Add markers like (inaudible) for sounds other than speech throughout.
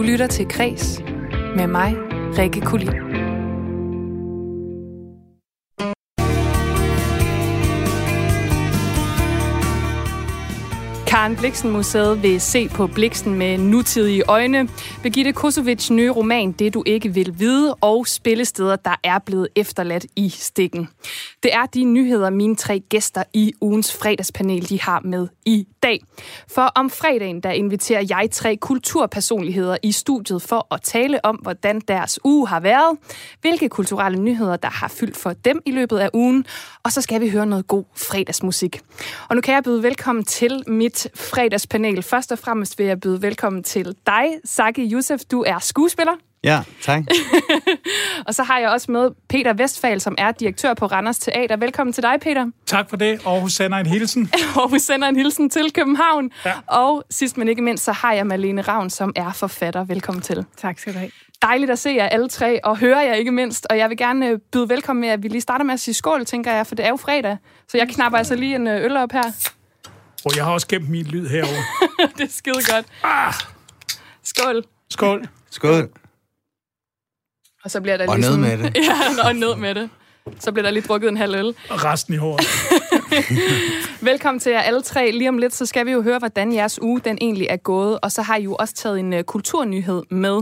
Du lytter til Kres med mig, Rikke Kulin. Karen Bliksen Museet vil se på Bliksen med nutidige øjne. Begitte Kosovic nye roman Det du ikke vil vide og spillesteder, der er blevet efterladt i stikken. Det er de nyheder, mine tre gæster i ugens fredagspanel de har med i dag. For om fredagen, der inviterer jeg tre kulturpersonligheder i studiet for at tale om, hvordan deres uge har været, hvilke kulturelle nyheder, der har fyldt for dem i løbet af ugen, og så skal vi høre noget god fredagsmusik. Og nu kan jeg byde velkommen til mit fredagspanel. Først og fremmest vil jeg byde velkommen til dig, Saki Youssef. Du er skuespiller. Ja, tak. (laughs) og så har jeg også med Peter Vestfald, som er direktør på Randers Teater. Velkommen til dig, Peter. Tak for det. Aarhus sender en hilsen. (laughs) Aarhus sender en hilsen til København. Ja. Og sidst men ikke mindst, så har jeg Malene Ravn, som er forfatter. Velkommen til. Tak skal du have. Dejligt at se jer alle tre, og høre jer ikke mindst. Og jeg vil gerne øh, byde velkommen med, at vi lige starter med at sige skål, tænker jeg, for det er jo fredag. Så jeg knapper altså lige en øh, øl op her. Og jeg har også gemt min lyd herovre. (laughs) det er skide godt. Ah. Skål. Skål. Skål. Og så bliver der og lige ned med det. (laughs) ja, og ned med det. Så bliver der lige drukket en halv øl. Og resten i håret. (laughs) (laughs) Velkommen til jer alle tre. Lige om lidt, så skal vi jo høre, hvordan jeres uge den egentlig er gået. Og så har I jo også taget en uh, kulturnyhed med.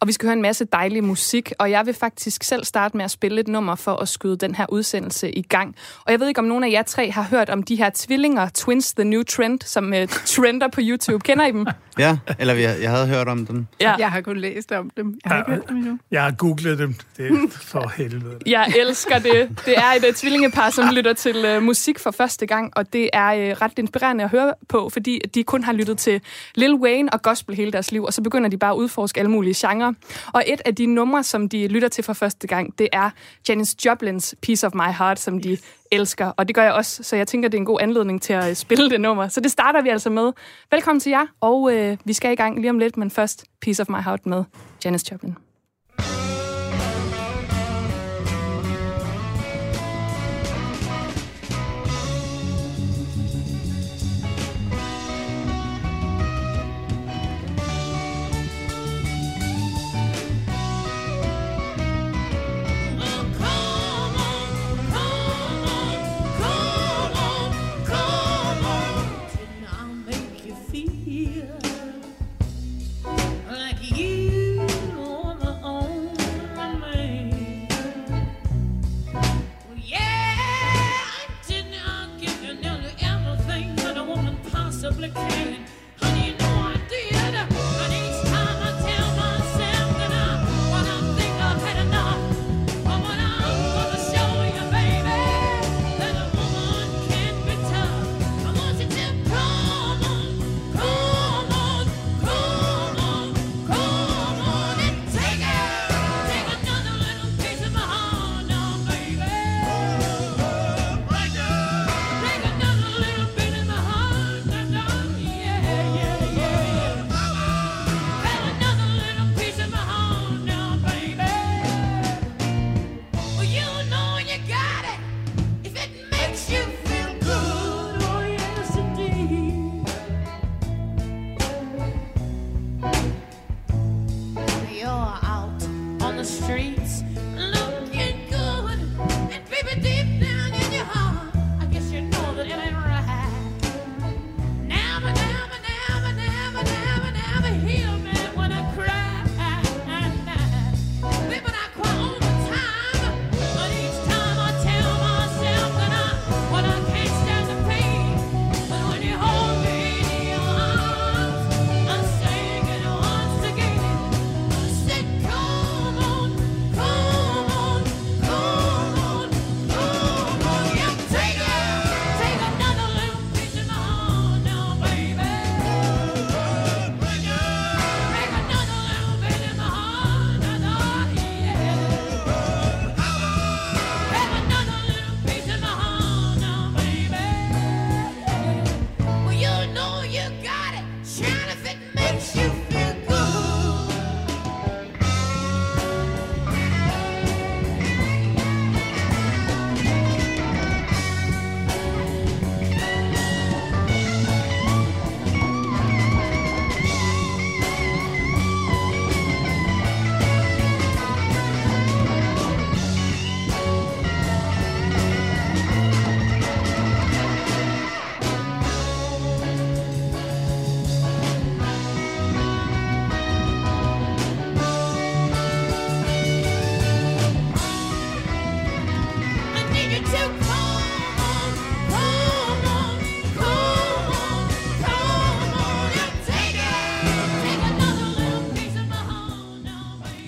Og vi skal høre en masse dejlig musik. Og jeg vil faktisk selv starte med at spille et nummer for at skyde den her udsendelse i gang. Og jeg ved ikke, om nogen af jer tre har hørt om de her tvillinger, Twins The New Trend, som uh, trender på YouTube. Kender I dem? (laughs) Ja, eller jeg, jeg havde hørt om dem. Ja. Jeg har kun læst om dem. Jeg har ja, ikke hørt dem endnu. Jeg har googlet dem. Det er for (laughs) helvede. Jeg elsker det. Det er et uh, tvillingepar, som lytter til uh, musik for første gang, og det er øh, ret inspirerende at høre på, fordi de kun har lyttet til Lil Wayne og gospel hele deres liv, og så begynder de bare at udforske alle mulige genrer. Og et af de numre, som de lytter til for første gang, det er Janis Joplins Piece of My Heart, som de elsker, og det gør jeg også, så jeg tænker, det er en god anledning til at øh, spille det nummer. Så det starter vi altså med. Velkommen til jer, og øh, vi skal i gang lige om lidt, men først Piece of My Heart med Janis Joplin.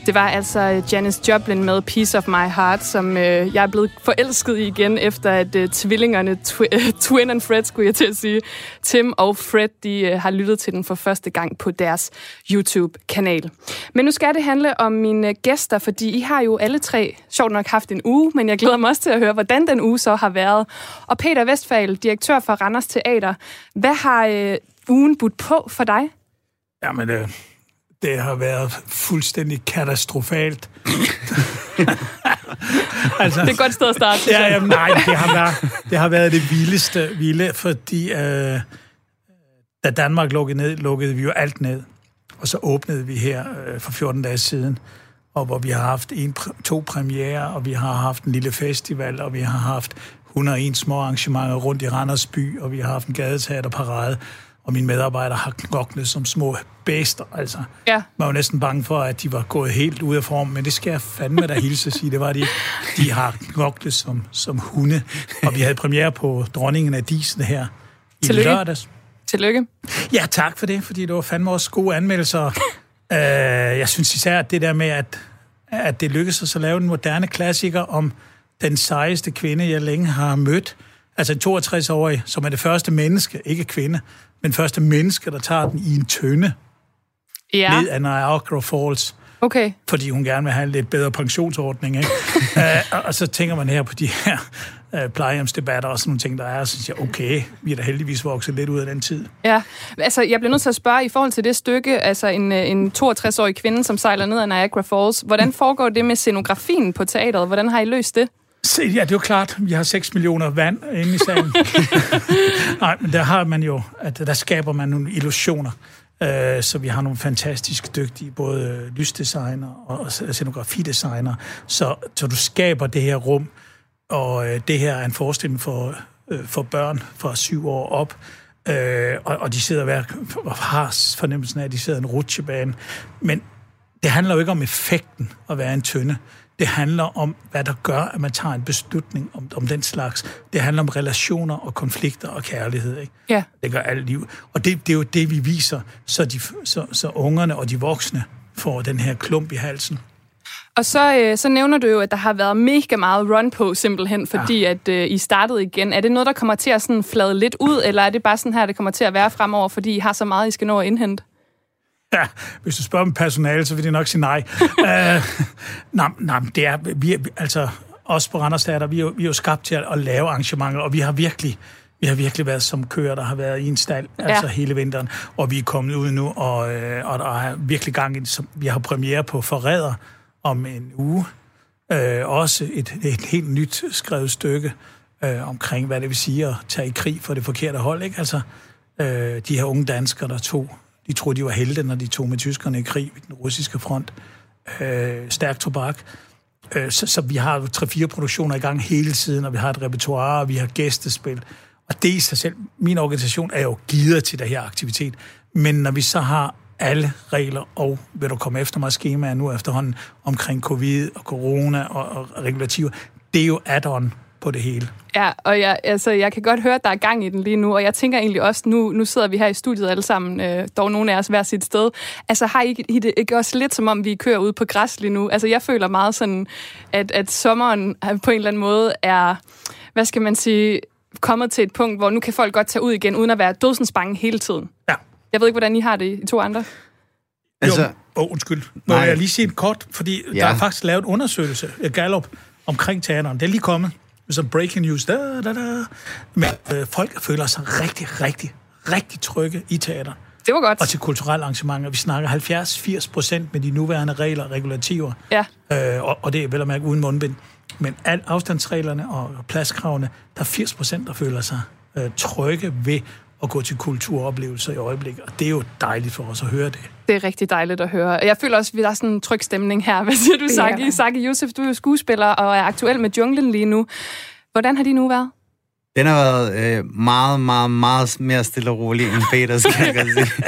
Det var altså øh, Janis Joplin med Piece of My Heart, som øh, jeg er blevet forelsket i igen, efter at øh, tvillingerne, twi- (laughs) øh, Twin and Fred, skulle jeg til at sige, Tim og Fred, de øh, har lyttet til den for første gang på deres YouTube-kanal. Men nu skal det handle om mine øh, gæster, fordi I har jo alle tre sjovt nok haft en uge, men jeg glæder mig også til at høre, hvordan den uge så har været. Og Peter Vestfald, direktør for Randers Teater, hvad har øh, ugen budt på for dig? Jamen, øh, det har været fuldstændig katastrofalt. (laughs) altså, det er et godt sted at starte. Ja, jamen, nej, det har, været, det har været det vildeste vilde, fordi øh, da Danmark lukkede ned, lukkede vi jo alt ned. Og så åbnede vi her øh, for 14 dage siden, og hvor vi har haft en, to premiere, og vi har haft en lille festival, og vi har haft 101 små arrangementer rundt i Randers by, og vi har haft en gadeteaterparade, og mine medarbejdere har knoklet som små bæster. Altså, ja. Man var næsten bange for, at de var gået helt ud af form, men det skal jeg fandme da hilse at sige. Det var de De har knoklet som, som hunde, og vi havde premiere på Dronningen af Disen her i Tillykke. lørdags. Tillykke. Ja, tak for det, fordi det var fandme også gode anmeldelser. uh, jeg synes især, at det der med, at, at det lykkedes os at lave en moderne klassiker om den sejeste kvinde, jeg længe har mødt. Altså en 62-årig, som er det første menneske, ikke kvinde, men første menneske, der tager den i en tønde ja. ned ad Niagara Falls. Okay. Fordi hun gerne vil have en lidt bedre pensionsordning. Ikke? uh, (laughs) og, og så tænker man her på de her uh, plejehjemsdebatter og sådan nogle ting, der er, og synes jeg, okay, vi er da heldigvis vokset lidt ud af den tid. Ja, altså jeg bliver nødt til at spørge i forhold til det stykke, altså en, en 62-årig kvinde, som sejler ned ad Niagara Falls. Hvordan foregår det med scenografien på teateret? Hvordan har I løst det? Se, ja, det er jo klart, vi har 6 millioner vand inde i salen. (laughs) Nej, men der har man jo, at der skaber man nogle illusioner. Uh, så vi har nogle fantastisk dygtige, både lysdesigner og scenografidesigner. Så, så du skaber det her rum, og uh, det her er en forestilling for, uh, for børn fra syv år op. Uh, og, og de sidder hver, og har fornemmelsen af, at de sidder i en rutsjebane. Men det handler jo ikke om effekten at være en tynde. Det handler om, hvad der gør, at man tager en beslutning om, om den slags. Det handler om relationer og konflikter og kærlighed. Ikke? Ja. Det gør alt liv. Og det, det er jo det, vi viser, så, de, så, så ungerne og de voksne får den her klump i halsen. Og så, øh, så nævner du jo, at der har været mega meget run på, simpelthen, fordi ja. at øh, I startede igen. Er det noget, der kommer til at sådan flade lidt ud, eller er det bare sådan her, det kommer til at være fremover, fordi I har så meget, I skal nå at indhente? Ja, hvis du spørger om personale, så vil de nok sige nej. uh, nej, nej, det er, vi, er, altså, os på Randers Teater, vi er, jo, vi er jo skabt til at, at lave arrangementer, og vi har virkelig, vi har virkelig været som kører, der har været i en stald, ja. altså hele vinteren, og vi er kommet ud nu, og, og der er virkelig gang i. Vi har premiere på Forræder om en uge, uh, også et, et helt nyt skrevet stykke uh, omkring, hvad det vil sige at tage i krig for det forkerte hold, ikke? Altså, uh, de her unge danskere, der tog de troede, de var helte, når de tog med tyskerne i krig ved den russiske front. Øh, stærk tobak. Øh, så, så vi har tre-fire produktioner i gang hele tiden, og vi har et repertoire, og vi har gæstespil. Og det i sig selv, min organisation er jo givet til det her aktivitet. Men når vi så har alle regler, og vil du komme efter mig skemaer nu efterhånden omkring covid og corona og, og regulativer, det er jo add-on på det hele. Ja, og jeg, altså, jeg kan godt høre, at der er gang i den lige nu, og jeg tænker egentlig også, nu, nu sidder vi her i studiet alle sammen, øh, dog nogle af os hver sit sted. Altså har I, I det ikke også lidt som om, vi kører ud på græs lige nu? Altså jeg føler meget sådan, at, at sommeren på en eller anden måde er, hvad skal man sige, kommet til et punkt, hvor nu kan folk godt tage ud igen, uden at være dødsens bange hele tiden. Ja. Jeg ved ikke, hvordan I har det, I to andre. Altså, jo, oh, undskyld. Må nej. jeg lige sige en kort, fordi ja. der er faktisk lavet en undersøgelse af Gallup omkring teateren. Det er lige kommet så breaking news, da, da, da. Men øh, folk føler sig rigtig, rigtig, rigtig trygge i teater. Det var godt. Og til kulturelle arrangementer. Vi snakker 70-80 procent med de nuværende regler og regulativer. Ja. Øh, og, og det er vel at mærke uden mundbind. Men al afstandsreglerne og pladskravene, der er 80 procent, der føler sig øh, trygge ved at gå til kulturoplevelser i øjeblikket. Og det er jo dejligt for os at høre det. Det er rigtig dejligt at høre. Jeg føler også, at der er sådan en tryg stemning her. (laughs) Hvad siger du, Saki? Saki Josef, du er jo skuespiller og er aktuel med junglen lige nu. Hvordan har de nu været? Den har været øh, meget, meget, meget mere stille og rolig end Peters, kan jeg sige.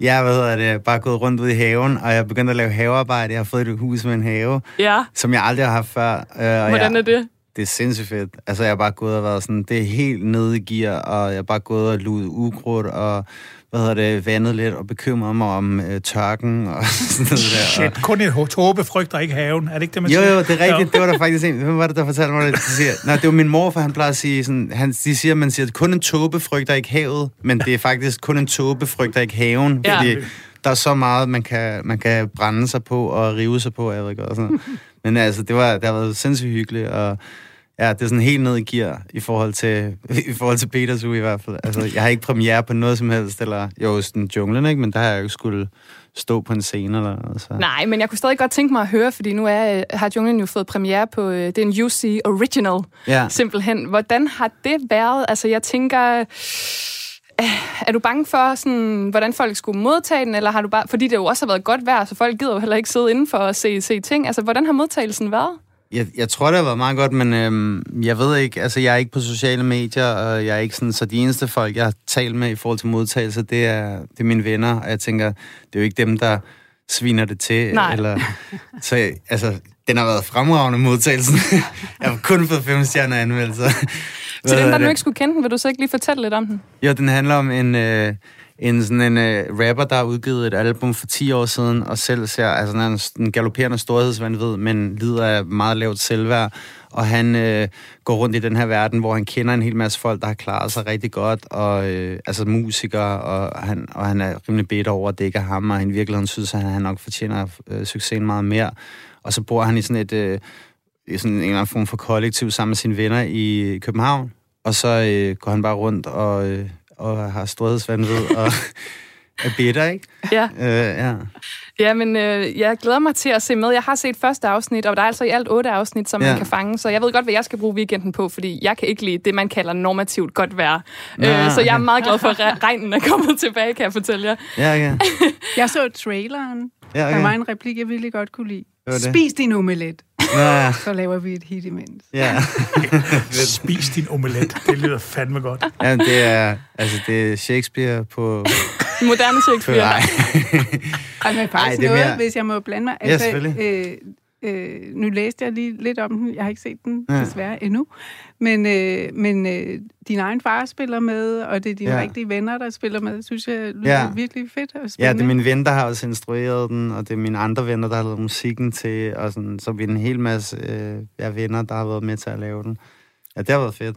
Jeg hvad hedder det, bare gået rundt ud i haven, og jeg er begyndt at lave havearbejde. Jeg har fået et hus med en have, ja. som jeg aldrig har haft før. Øh, Hvordan jeg, er det? Det er sindssygt fedt. Altså, jeg har bare gået og været sådan, det er helt nede i gear, og jeg har bare gået og luet ukrudt, og hvad hedder det, vandet lidt og bekymrede mig om øh, tørken og (laughs) sådan noget der. Shit, kun et tåbe frygter ikke haven. Er det ikke det, man Jo, siger? jo, det er rigtigt. Det var der faktisk en. Hvem var det, der fortalte mig det? De siger, nej, det var min mor, for han plejer at sige sådan, han, de siger, man siger, at kun en tåbe frygter ikke havet, men det er faktisk kun en tåbe frygter ikke haven, Ja. fordi der er så meget, man kan, man kan brænde sig på og rive sig på, jeg ved ikke, og sådan. Men altså, det, var, det har været sindssygt hyggeligt, og ja, det er sådan helt ned i gear i forhold til, (laughs) i forhold til Peters uge i hvert fald. Altså, jeg har ikke premiere på noget som helst, eller jo, sådan junglen, ikke? Men der har jeg jo ikke skulle stå på en scene eller noget. Så. Nej, men jeg kunne stadig godt tænke mig at høre, fordi nu er, øh, har junglen jo fået premiere på, øh, det er en UC Original, Ja. simpelthen. Hvordan har det været? Altså, jeg tænker... øh, Er du bange for, sådan, hvordan folk skulle modtage den, eller har du bare... Fordi det jo også har været godt vejr, så folk gider jo heller ikke sidde indenfor og se, se ting. Altså, hvordan har modtagelsen været? Jeg, jeg tror, det har været meget godt, men øhm, jeg ved ikke, altså jeg er ikke på sociale medier, og jeg er ikke sådan, så de eneste folk, jeg har talt med i forhold til modtagelse, det er, det er mine venner, og jeg tænker, det er jo ikke dem, der sviner det til. Nej. Eller, så altså, den har været fremragende modtagelsen. (laughs) jeg har kun fået fem stjerner anmeldelser. Til dem, der nu ikke skulle kende den, vil du så ikke lige fortælle lidt om den? Jo, den handler om en, øh, en, sådan en øh, rapper, der har udgivet et album for 10 år siden, og selv ser, altså han er en galopperende storhedsvandvid, men lider af meget lavt selvværd, og han øh, går rundt i den her verden, hvor han kender en hel masse folk, der har klaret sig rigtig godt, og øh, altså musikere, og han, og han er rimelig bedt over, at det ikke er ham, og han i virkeligheden synes, at han nok fortjener øh, succesen meget mere. Og så bor han i sådan et... Øh, i sådan en eller anden form for kollektiv sammen med sine venner i København. Og så øh, går han bare rundt og, øh, og har storhedsvandvid og (laughs) er bitter, ikke? Ja. Øh, ja. Ja, men øh, jeg glæder mig til at se med. Jeg har set første afsnit, og der er altså i alt otte afsnit, som ja. Ja. man kan fange. Så jeg ved godt, hvad jeg skal bruge weekenden på, fordi jeg kan ikke lide det, man kalder normativt godt vejr. Nå, øh, så jeg er meget glad for, at re- regnen er kommet tilbage, kan jeg fortælle jer. Ja, okay. (laughs) Jeg så traileren. Ja, Der okay. var en replik, jeg virkelig godt kunne lide. det? Spis din omelet, ja. (laughs) så laver vi et hit imens. ja. (laughs) Spis din omelet. Det lyder fandme godt. ja det er, altså, det er Shakespeare på... Moderne Shakespeare. nej. Ej, men faktisk Ej, det er noget, mere- hvis jeg må blande mig. Ja, selvfølgelig. øh, øh, nu læste jeg lige lidt om den. Jeg har ikke set den Ja. ja. desværre endnu. Men, øh, men øh, din egen far spiller med, og det er dine Ja. ja. rigtige venner, der spiller med. synes jeg lyder Ja. ja. virkelig fedt og Ja, spændende. det er min ven, der har også instrueret den, og det er mine andre venner, der har lavet musikken til, og sådan, så vi er en hel masse øh, ja, venner, der har været med til at lave den. Ja, det har været fedt.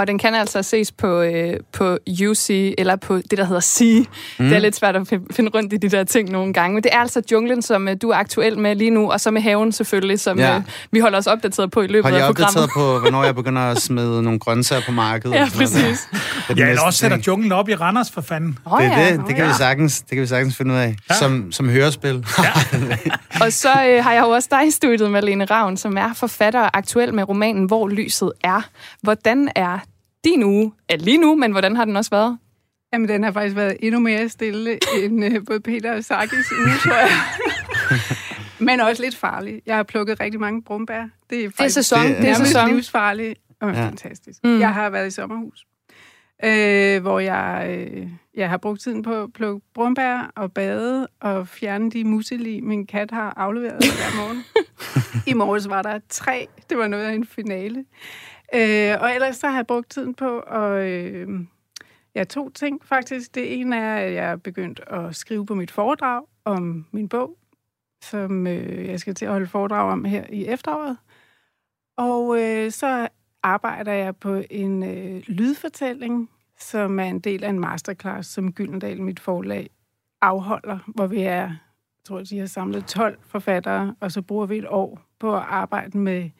Og den kan altså ses på, øh, på UC, eller på det, der hedder C. Mm. Det er lidt svært at fi- finde rundt i de der ting nogle gange. Men det er altså junglen, som øh, du er aktuel med lige nu, og så med haven selvfølgelig, som Ja. øh, vi holder os opdateret på i løbet af programmet. opdateret på, (laughs) hvornår jeg begynder at smide nogle grøntsager på markedet. Ja, præcis. Det Ja, eller også sætter junglen op i Randers, for fanden. Oh, Det er det, ja. det kan, vi sagtens, det kan vi sagtens finde ud af. Ja. Som, som hørespil. (laughs) Og så øh, har jeg jo også dig i studiet, Malene Ravn, som er forfatter og aktuel med romanen Hvor lyset er. Hvordan er din uge? Ja, lige nu, men hvordan har den også været? Jamen, den har faktisk været endnu mere stille end øh, både Peter og Sakis uge, tror jeg. (laughs) Men også lidt farlig. Jeg har plukket rigtig mange brumbær. Det er, Det er faktisk sæson. Det- Det, er sæson. livsfarligt og Ja. ja. fantastisk. Mm. Mm. Jeg har været i sommerhus, øh, hvor jeg, øh, jeg har brugt tiden på at plukke brumbær og bade og fjerne de museli, min kat har afleveret hver morgen. (laughs) I morges var der tre. Det var noget af en finale. Øh, og ellers så har jeg brugt tiden på at... Øh, Ja, to ting faktisk. Det ene er, at jeg er begyndt at skrive på mit foredrag om min bog, som øh, jeg skal til at holde foredrag om her i efteråret. Og øh, så arbejder jeg på en øh, lydfortælling, som er en del af en masterclass, som Gyldendal, mit forlag, afholder, hvor vi er, jeg tror, de har samlet 12 forfattere, og så bruger vi et år på at arbejde med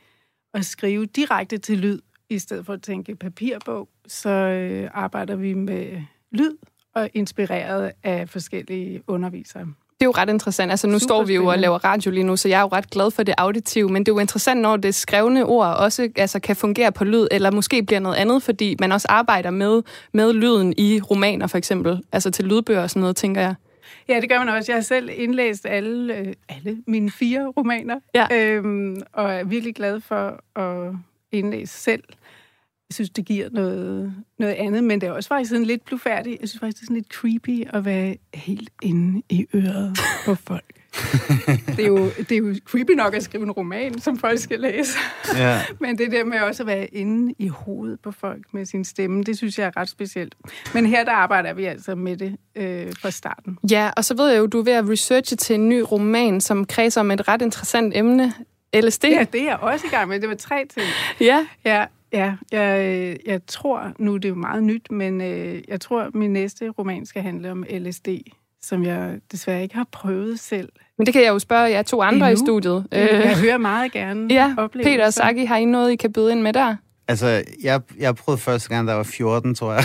at skrive direkte til lyd, i stedet for at tænke papirbog, så øh, arbejder vi med lyd og inspireret af forskellige undervisere. Det er jo ret interessant. Altså, nu Super står vi jo og laver radio lige nu, så jeg er jo ret glad for det auditive, men det er jo interessant, når det skrevne ord også altså, kan fungere på lyd, eller måske bliver noget andet, fordi man også arbejder med, med lyden i romaner, for eksempel. Altså til lydbøger og sådan noget, tænker jeg. Ja, det gør man også. Jeg har selv indlæst alle, øh, alle mine fire romaner, Ja. øhm, og er virkelig glad for at indlæse selv. Jeg synes, det giver noget, noget andet, men det er også faktisk sådan lidt blufærdigt. Jeg synes faktisk, det er sådan lidt creepy at være helt inde i øret på folk. (laughs) det, er jo, det er jo creepy nok at skrive en roman, som folk skal læse. Ja. (laughs) Men det der med også at være inde i hovedet på folk med sin stemme, det synes jeg er ret specielt. Men her der arbejder vi altså med det øh, fra starten. Ja, og så ved jeg jo, du er ved at researche til en ny roman, som kredser om et ret interessant emne. LSD. Ja, det er jeg også i gang med. Det var tre ting. (laughs) ja. Ja, ja jeg, jeg tror, nu det er jo meget nyt, men øh, jeg tror, min næste roman skal handle om LSD, som jeg desværre ikke har prøvet selv. Men det kan jeg jo spørge jer to andre Endnu? i studiet. Jeg hører meget gerne ja, oplevelser. Peter og Saki, har I noget, I kan byde ind med der? Altså, jeg, jeg prøvede første gang, da jeg var 14, tror jeg.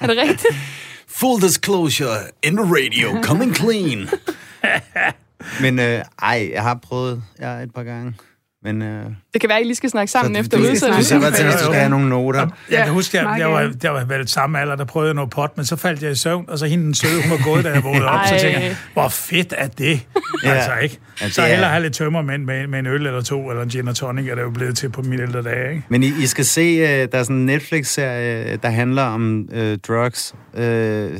Er det rigtigt? (laughs) Full disclosure, in the radio, coming clean. (laughs) Men øh, ej, jeg har prøvet jeg et par gange. Men, øh, Det kan være, at I lige skal snakke sammen så efter udsendelsen. du ser bare til, hvis du Ja, skal have nogle noter. Jeg Ja, kan huske, jeg, meget jeg, var, jeg var vel samme alder, der prøvede jeg noget pot, men så faldt jeg i søvn, og så hende den søde, hun var gået, da jeg vågnede op, så tænkte jeg, hvor fedt er det? Ja. Altså, ikke? Ja, det Så er- hellere have lidt tømmer med, med, en øl eller to, eller en gin og tonic, er det jo blevet til på mine ældre dage, ikke? Men I, I skal se, øh, der er sådan en Netflix-serie, der handler om øh, drugs, øh,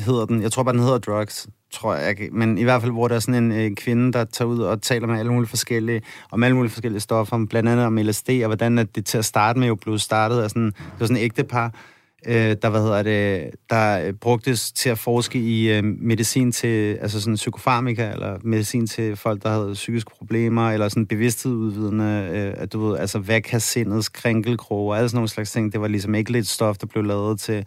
hedder den. Jeg tror bare, den hedder Drugs, tror jeg. Men i hvert fald, hvor der er sådan en øh, kvinde, der tager ud og taler med alle mulige forskellige, om alle mulige forskellige stoffer, om blandt andet om LSD, og hvordan at det til at starte med jo blev startet af sådan, det var sådan en ægtepar, øh, der, hvad hedder det, der øh, brugtes til at forske i øh, medicin til, altså sådan psykofarmika, eller medicin til folk, der havde psykiske problemer, eller sådan bevidsthedudvidende, øh, at du ved, altså hvad kan sindets krænkelkroge, og alle sådan nogle slags ting. Det var ligesom ikke lidt stof, der blev lavet til,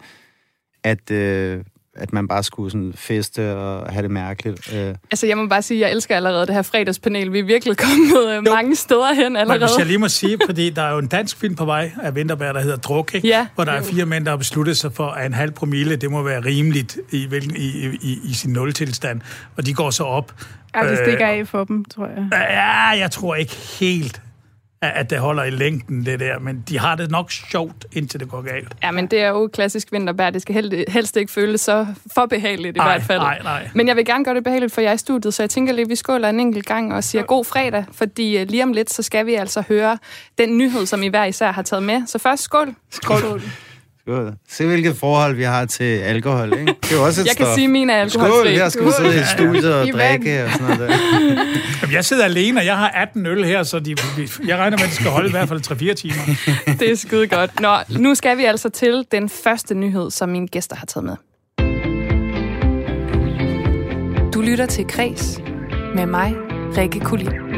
at, øh, at man bare skulle sådan feste og have det mærkeligt. Øh. Altså, jeg må bare sige, at jeg elsker allerede det her fredagspanel. Vi er virkelig kommet øh, mange steder hen Men allerede. hvis jeg lige må sige, fordi der er jo en dansk film på vej af Vinterberg, der hedder Druk, ikke? Ja. hvor der er fire mænd, der har besluttet sig for, at en halv promille, det må være rimeligt i, hvilken- i, i, i sin nultilstand. Og de går så op. Ja, det Øh, stikker af for dem, tror jeg. Ja, jeg tror ikke helt, at det holder i længden, det der. Men de har det nok sjovt, indtil det går galt. Ja, men det er jo klassisk vinterbær. Det skal helst, helst ikke føles så for behageligt i Nej, hvert fald. nej, nej. Men jeg vil gerne gøre det behageligt for jer i studiet, så jeg tænker lige, at vi skåler en enkelt gang og siger god fredag, fordi øh, lige om lidt, så skal vi altså høre den nyhed, som I hver især har taget med. Så først skål. Skål. Skål. (laughs) Se, hvilket forhold vi har til alkohol, ikke? Det er jo også et Jeg kan stof. sige, at mine er Skål, alkoholfri. her skal vi sidde i studiet og I vand. drikke og sådan noget der. (laughs) Jamen, jeg sidder alene, og jeg har 18 øl her, så de, jeg regner med, at det skal holde i hvert fald 3-4 timer. Det er skide godt. Nå, nu skal vi altså til den første nyhed, som mine gæster har taget med. Du lytter til Kres med mig, Rikke Kulin.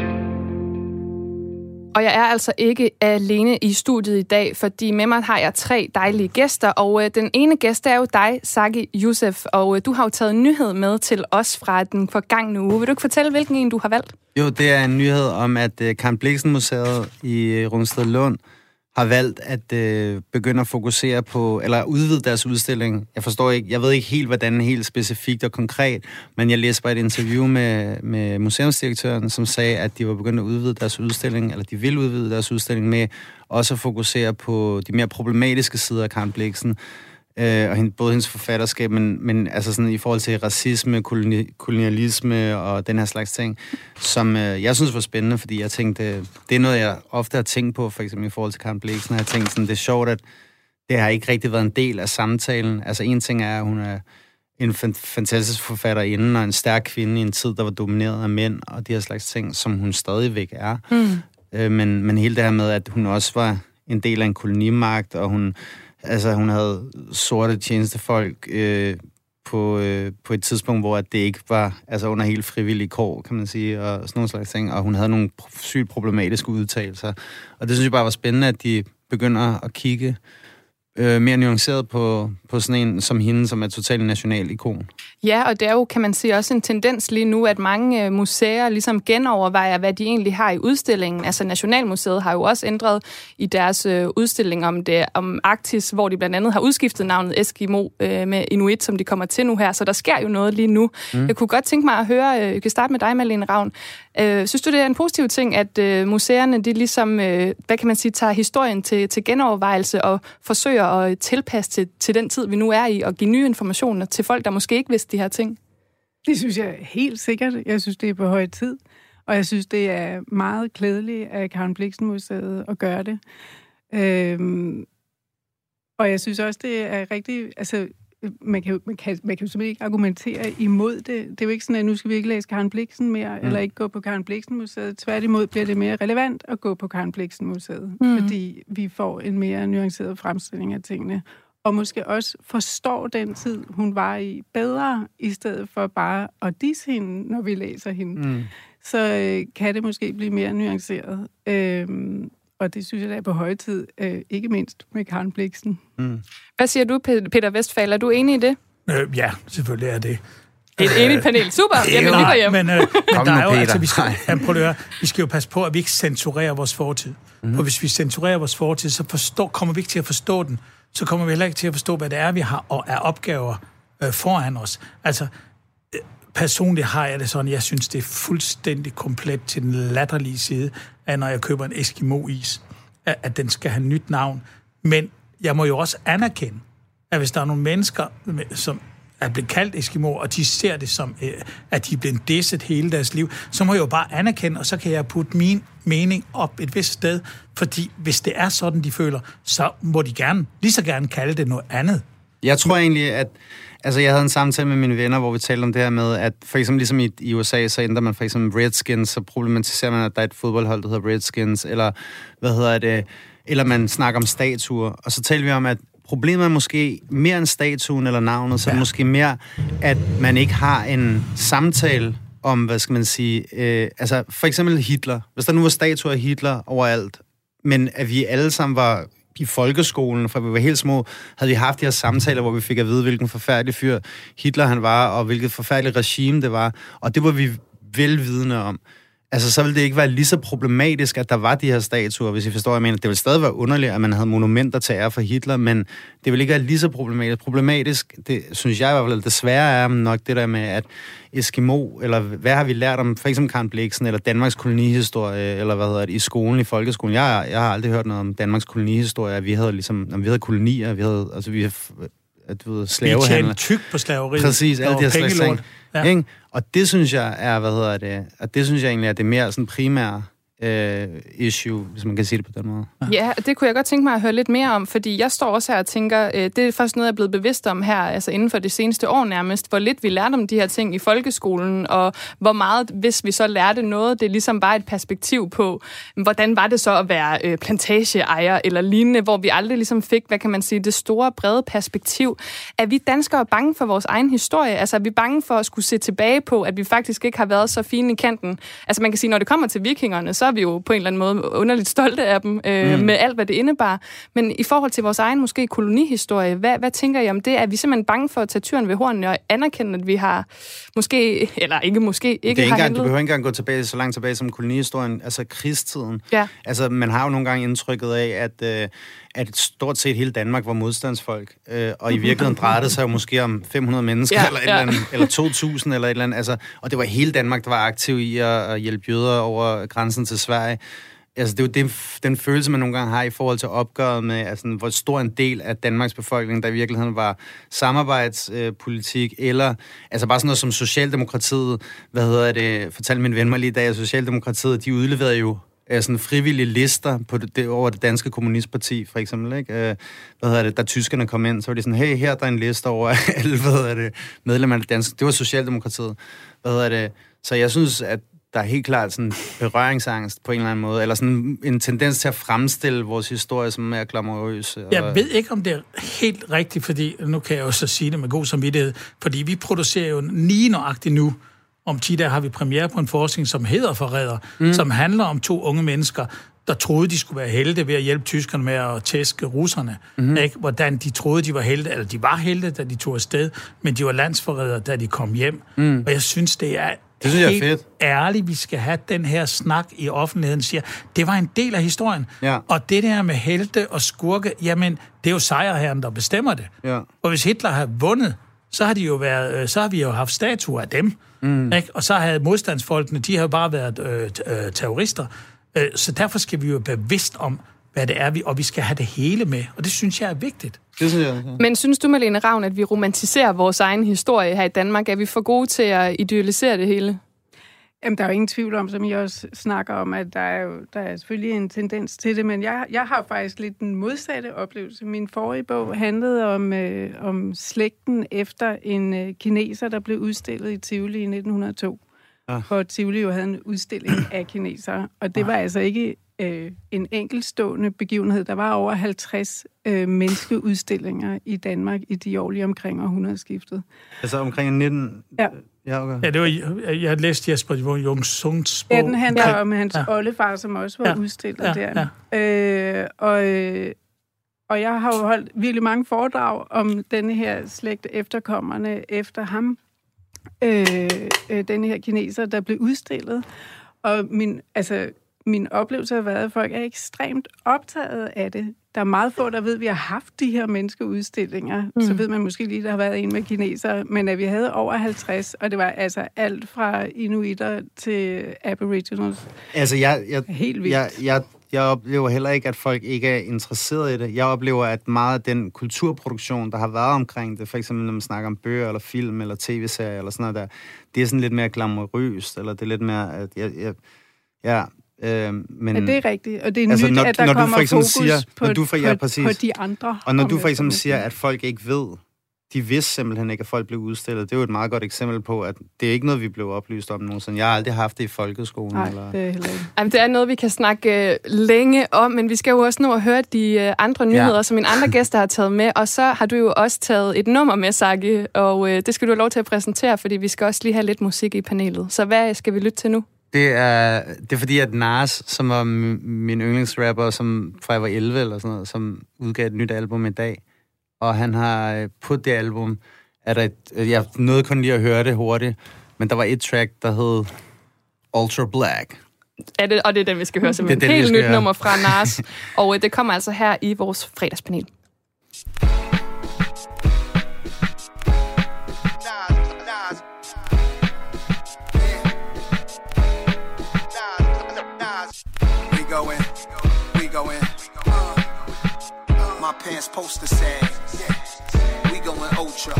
Og jeg er altså ikke alene i studiet i dag, fordi med mig har jeg tre dejlige gæster, og øh, den ene gæst er jo dig, Saki Youssef, og øh, du har jo taget en nyhed med til os fra den forgangne uge. Vil du ikke fortælle, hvilken en du har valgt? Jo, det er en nyhed om, at øh, Karen Bliksen Museet i øh, Rungsted Lund har valgt at øh, begynde at fokusere på, eller udvide deres udstilling. Jeg forstår ikke, jeg ved ikke helt, hvordan helt specifikt og konkret, men jeg læste bare et interview med, med museumsdirektøren, som sagde, at de var begyndt at udvide deres udstilling, eller de vil udvide deres udstilling med også at fokusere på de mere problematiske sider af Karen Bliksen. Øh, og hende, både hendes forfatterskab, men, men altså sådan i forhold til racisme, koloni, kolonialisme og den her slags ting, som øh, jeg synes var spændende, fordi jeg tænkte, det er noget, jeg ofte har tænkt på, for eksempel i forhold til Karen Bliksen, jeg har tænkt sådan, det er sjovt, at det har ikke rigtig været en del af samtalen. Altså en ting er, at hun er en fan- fantastisk forfatterinde og en stærk kvinde i en tid, der var domineret af mænd og de her slags ting, som hun stadigvæk er. Hmm. Øh, men, men hele det her med, at hun også var en del af en kolonimagt, og hun, altså, hun havde sorte tjenestefolk øh, på, øh, på et tidspunkt, hvor det ikke var altså under helt frivillige kår, kan man sige, og sådan nogle slags ting. Og hun havde nogle sygt problematiske udtalelser. Og det synes jeg bare var spændende, at de begynder at kigge øh, mere nuanceret på, på sådan en som hende, som er totalt national ikon. Ja, og det er jo, kan man sige, også en tendens lige nu, at mange øh, museer ligesom genovervejer, hvad de egentlig har i udstillingen. Altså Nationalmuseet har jo også ændret i deres øh, udstilling om det om Arktis, hvor de blandt andet har udskiftet navnet Eskimo øh, med Inuit, som de kommer til nu her. Så der sker jo noget lige nu. Mm. Jeg kunne godt tænke mig at høre, øh, jeg kan starte med dig, Malene Ravn. Øh, synes du, det er en positiv ting, at øh, museerne, de ligesom, øh, hvad kan man sige, tager historien til, til genovervejelse og forsøger at tilpasse til, til den tid, vi nu er i, og give nye informationer til folk, der måske ikke vidste de her ting? Det synes jeg helt sikkert. Jeg synes, det er på høj tid. Og jeg synes, det er meget klædeligt af Karen Bliksen Museet at gøre det. Øhm, og jeg synes også, det er rigtig... Altså, man kan, jo, man, kan, man kan jo simpelthen ikke argumentere imod det. Det er jo ikke sådan, at nu skal vi ikke læse Karen Bliksen mere, mm. eller ikke gå på Karen Bliksen Museet. Tværtimod bliver det mere relevant at gå på Karen Bliksen Museet, mm. fordi vi får en mere nuanceret fremstilling af tingene. Og måske også forstår den tid, hun var i bedre, i stedet for bare at disse hende, når vi læser hende. Mm. Så øh, kan det måske blive mere nuanceret. Øhm, og det synes jeg, der er på høje tid, øh, ikke mindst med Karen Bliksen. Mm. Hvad siger du, Peter Vestfald? Er du enig i det? Øh, ja, selvfølgelig er det. Det er et enigt panel. Super. (laughs) Jamen, vi går hjem. Men, øh, men der er jo, altså, vi skal, jamen, prøv at høre, vi skal jo passe på, at vi ikke censurerer vores fortid. Mm. For hvis vi censurerer vores fortid, så forstår, kommer vi ikke til at forstå den. Så kommer vi heller ikke til at forstå, hvad det er, vi har og er opgaver øh, foran os. Altså, øh, personligt har jeg det sådan, jeg synes, det er fuldstændig komplet til den latterlige side, at når jeg køber en Eskimo-is, at, at den skal have nyt navn. Men jeg må jo også anerkende, at hvis der er nogle mennesker, som er blevet kaldt Eskimo, og de ser det som, øh, at de er blevet disset hele deres liv, så må jeg jo bare anerkende, og så kan jeg putte min mening op et vist sted, fordi hvis det er sådan, de føler, så må de gerne, lige så gerne kalde det noget andet. Jeg tror egentlig, at Altså, jeg havde en samtale med mine venner, hvor vi talte om det her med, at for eksempel ligesom i, i USA, så ændrer man for eksempel Redskins, så problematiserer man, at der er et fodboldhold, der hedder Redskins, eller hvad hedder det, eller man snakker om statuer. Og så talte vi om, at problemet er måske mere end statuen eller navnet, så ja. måske mere, at man ikke har en samtale om, hvad skal man sige, øh, altså for eksempel Hitler. Hvis der nu var statuer af Hitler overalt, men at vi alle sammen var i folkeskolen, fra vi var helt små, havde vi haft de her samtaler, hvor vi fik at vide, hvilken forfærdelig fyr Hitler han var, og hvilket forfærdeligt regime det var. Og det var vi velvidende om altså, så ville det ikke være lige så problematisk, at der var de her statuer, hvis I forstår, hvad jeg mener. Det ville stadig være underligt, at man havde monumenter til ære for Hitler, men det ville ikke være lige så problematisk. Problematisk, det synes jeg i hvert fald desværre er nok det der med, at Eskimo, eller hvad har vi lært om, for eksempel Karen Bliksen, eller Danmarks kolonihistorie, eller hvad hedder det, i skolen, i folkeskolen. Jeg, jeg har aldrig hørt noget om Danmarks kolonihistorie, at vi havde ligesom, vi havde kolonier, vi havde, altså vi at du ved, slavehandler. Vi tyk på slaveri. Præcis, alt det her slags ting. Ja. Ikke? Og det synes jeg er, hvad hedder det, og det synes jeg egentlig er det mere sådan primære øh, issue, hvis man kan sige det på den måde. Ja. ja, det kunne jeg godt tænke mig at høre lidt mere om, fordi jeg står også her og tænker, øh, det er faktisk noget, jeg er blevet bevidst om her, altså inden for det seneste år nærmest, hvor lidt vi lærte om de her ting i folkeskolen, og hvor meget, hvis vi så lærte noget, det ligesom bare et perspektiv på, hvordan var det så at være øh, plantageejer eller lignende, hvor vi aldrig ligesom fik, hvad kan man sige, det store, brede perspektiv. Er vi danskere bange for vores egen historie? Altså er vi bange for at skulle se tilbage på, at vi faktisk ikke har været så fine i kanten? Altså man kan sige, når det kommer til vikingerne, så vi jo på en eller anden måde underligt stolte af dem, øh, mm. med alt, hvad det indebar. Men i forhold til vores egen måske kolonihistorie, hvad, hvad tænker I om det? Er vi simpelthen bange for at tage tyren ved hornene og anerkende, at vi har måske, eller ikke måske, ikke, det er har engang, Du behøver ikke engang gå tilbage så langt tilbage som kolonihistorien, altså krigstiden. Ja. Altså, man har jo nogle gange indtrykket af, at... Øh, at stort set hele Danmark var modstandsfolk, øh, og i virkeligheden drejede det sig jo måske om 500 mennesker, ja, eller, et ja. eller, andet, eller 2.000, eller et eller andet, altså, og det var hele Danmark, der var aktiv i at, at hjælpe jøder over grænsen til Sverige. Altså, det er jo det, den følelse, man nogle gange har i forhold til opgøret med, altså, hvor stor en del af Danmarks befolkning, der i virkeligheden var samarbejdspolitik, øh, eller altså bare sådan noget som Socialdemokratiet, hvad hedder det, fortalte min ven mig lige i dag, at Socialdemokratiet, de udleverede jo af sådan frivillige lister på det, over det danske kommunistparti, for eksempel. Ikke? Øh, hvad hedder det, da tyskerne kom ind, så var de sådan, hey, her er der en liste over (laughs) alle hvad hedder det, medlemmer af det danske. Det var Socialdemokratiet. Hvad hedder det? Så jeg synes, at der er helt klart sådan berøringsangst på en eller anden måde, eller sådan en tendens til at fremstille vores historie som mere glamourøs. Jeg ved ikke, om det er helt rigtigt, fordi nu kan jeg jo så sige det med god samvittighed, fordi vi producerer jo lige nøjagtigt nu om 10 dage har vi premiere på en forskning, som hedder Forræder, mm. som handler om to unge mennesker, der troede, de skulle være helte ved at hjælpe tyskerne med at tæske russerne. Mm. Ikke? Hvordan de troede, de var helte, eller de var helte, da de tog afsted, men de var landsforrædere, da de kom hjem. Mm. Og jeg synes, det er det synes jeg er fedt. ærligt, vi skal have den her snak i offentligheden, siger, det var en del af historien. Ja. Og det der med helte og skurke, jamen, det er jo sejrherren, der bestemmer det. Ja. Og hvis Hitler har vundet, så har, de jo været, øh, så har vi jo haft statuer af dem. Mm. Ikke? Og så havde modstandsfolkene, de har jo bare været øh, øh, terrorister. Øh, så derfor skal vi jo være bevidst om, hvad det er, vi, og vi skal have det hele med. Og det synes jeg er vigtigt. Det synes jeg, ja. Men synes du, Malene Ravn, at vi romantiserer vores egen historie her i Danmark? Er vi for gode til at idealisere det hele? Jamen, der er jo ingen tvivl om, som I også snakker om, at der er jo der er selvfølgelig en tendens til det, men jeg, jeg har faktisk lidt den modsatte oplevelse. Min forrige bog handlede om, øh, om slægten efter en øh, kineser, der blev udstillet i Tivoli i 1902. Ah. Hvor Tivoli jo havde en udstilling (clears throat) af kinesere, og det ah. var altså ikke øh, en enkeltstående begivenhed. Der var over 50 øh, menneskeudstillinger i Danmark i de år lige omkring århundredeskiftet. Altså omkring 19... Ja. Ja, okay. ja, det var, jeg, jeg læste Jesper Jung Sungs bog. Ja, den handler ja. om hans ja. oldefar, som også var ja. udstillet ja. der. Ja. Øh, og, øh, og jeg har jo holdt virkelig mange foredrag om denne her slægt efterkommerne efter ham. Øh, øh, denne her kineser, der blev udstillet. Og min, altså, min oplevelse har været, at folk er ekstremt optaget af det. Der er meget få, der ved, at vi har haft de her menneskeudstillinger. Mm. Så ved man måske lige, at der har været en med kinesere, men at vi havde over 50, og det var altså alt fra inuiter til aboriginals. Altså, jeg, jeg, Helt vildt. Jeg, jeg, jeg oplever heller ikke, at folk ikke er interesseret i det. Jeg oplever, at meget af den kulturproduktion, der har været omkring det, for eksempel når man snakker om bøger, eller film, eller tv-serier, eller sådan noget der, det er sådan lidt mere glamourøst, eller det er lidt mere, at jeg, jeg, ja, Øh, men, ja, det er rigtigt. Og det er altså, nyt, når, at der når kommer du for fokus siger, på, når du for, ja, præcis. på de andre. Og når du for eksempel siger, at folk ikke ved, de vidste simpelthen ikke, at folk blev udstillet. Det er jo et meget godt eksempel på, at det er ikke noget, vi blev oplyst om nogensinde. Jeg har aldrig haft det i folkeskolen. Nej, eller... det er heller ikke. Jamen, det er noget, vi kan snakke uh, længe om, men vi skal jo også nå at høre de uh, andre nyheder, ja. som mine andre gæster har taget med. Og så har du jo også taget et nummer med, Saki, og uh, det skal du have lov til at præsentere, fordi vi skal også lige have lidt musik i panelet. Så hvad skal vi lytte til nu? Det er, det er fordi, at Nas, som var min yndlingsrapper, som fra jeg var 11 eller sådan noget, som udgav et nyt album i dag, og han har øh, på det album, er der et, øh, jeg nåede kun lige at høre det hurtigt, men der var et track, der hed Ultra Black. Er det, og det er den, vi skal høre som et helt nyt høre. nummer fra Nas. (laughs) og øh, det kommer altså her i vores fredagspanel. Pants poster sag. We going ultra.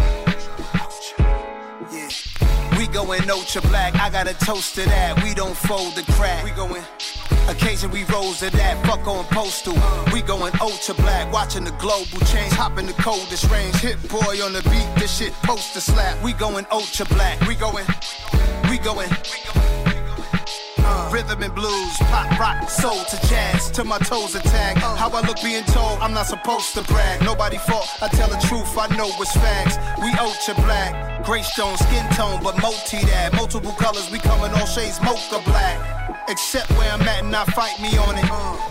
Yeah. We going ultra black. I got a toast to that. We don't fold the crack. We going. Occasion we rose to that, fuck on postal. We going ultra black, watching the global change, hop in the coldest range. Hit boy on the beat, this shit poster slap. We going ultra black, we going, we going. We going Rhythm and blues, pop, rock, soul to jazz, to my toes attack. How I look being told, I'm not supposed to brag. Nobody fault, I tell the truth, I know it's facts. We ultra black, gray stone, skin tone, but multi that. Multiple colors, we coming all shades, mocha black. Except where I'm at and not fight me on it.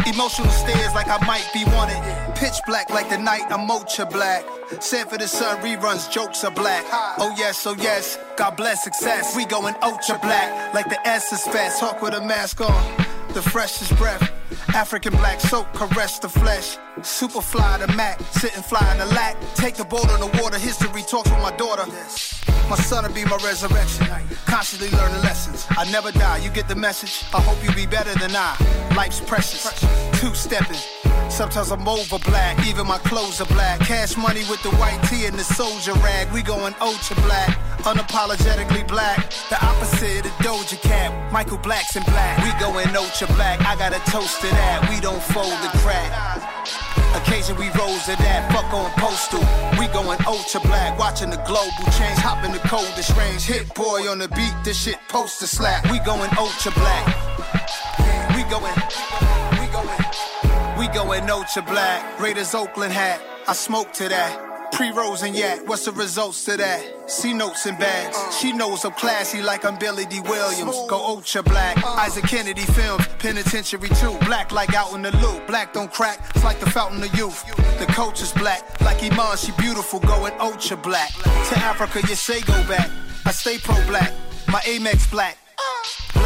Emotional stares like I might be wanted. Pitch black like the night, I'm ultra black. Said for the sun, reruns, jokes are black. Oh yes, oh yes, God bless success. We going ultra black, like the S is fast. Talk with a mask on, the freshest breath. African black soap, caress the flesh. Superfly the Mac, sitting fly in the lack. Take the boat on the water, history talks with my daughter. My son will be my resurrection. Constantly learning lessons. I never die, you get the message. I hope you be better than I. Life's precious. Two stepping. Sometimes I'm over black, even my clothes are black. Cash money with the white tee and the soldier rag. We going ultra black, unapologetically black. The opposite of Doja Cat, Michael Black's in black. We going ultra black, I got a toast to that. We don't fold the crack. Occasion we rose to that, fuck on postal. We going ultra black, watching the global change, hop in the coldest range. Hit boy on the beat, this shit poster slap. We going ultra black. We going, we going. We going ultra black. Raiders Oakland hat. I smoke to that. Pre-rolls and yak, what's the results to that? C notes and bags. She knows I'm classy like I'm Billy D. Williams. Go ultra black. Isaac Kennedy films, penitentiary too. Black like out in the loop. Black don't crack, it's like the fountain of youth. The coach is black, like Iman, she beautiful, going ultra black. To Africa, you say go back. I stay pro black, my Amex black.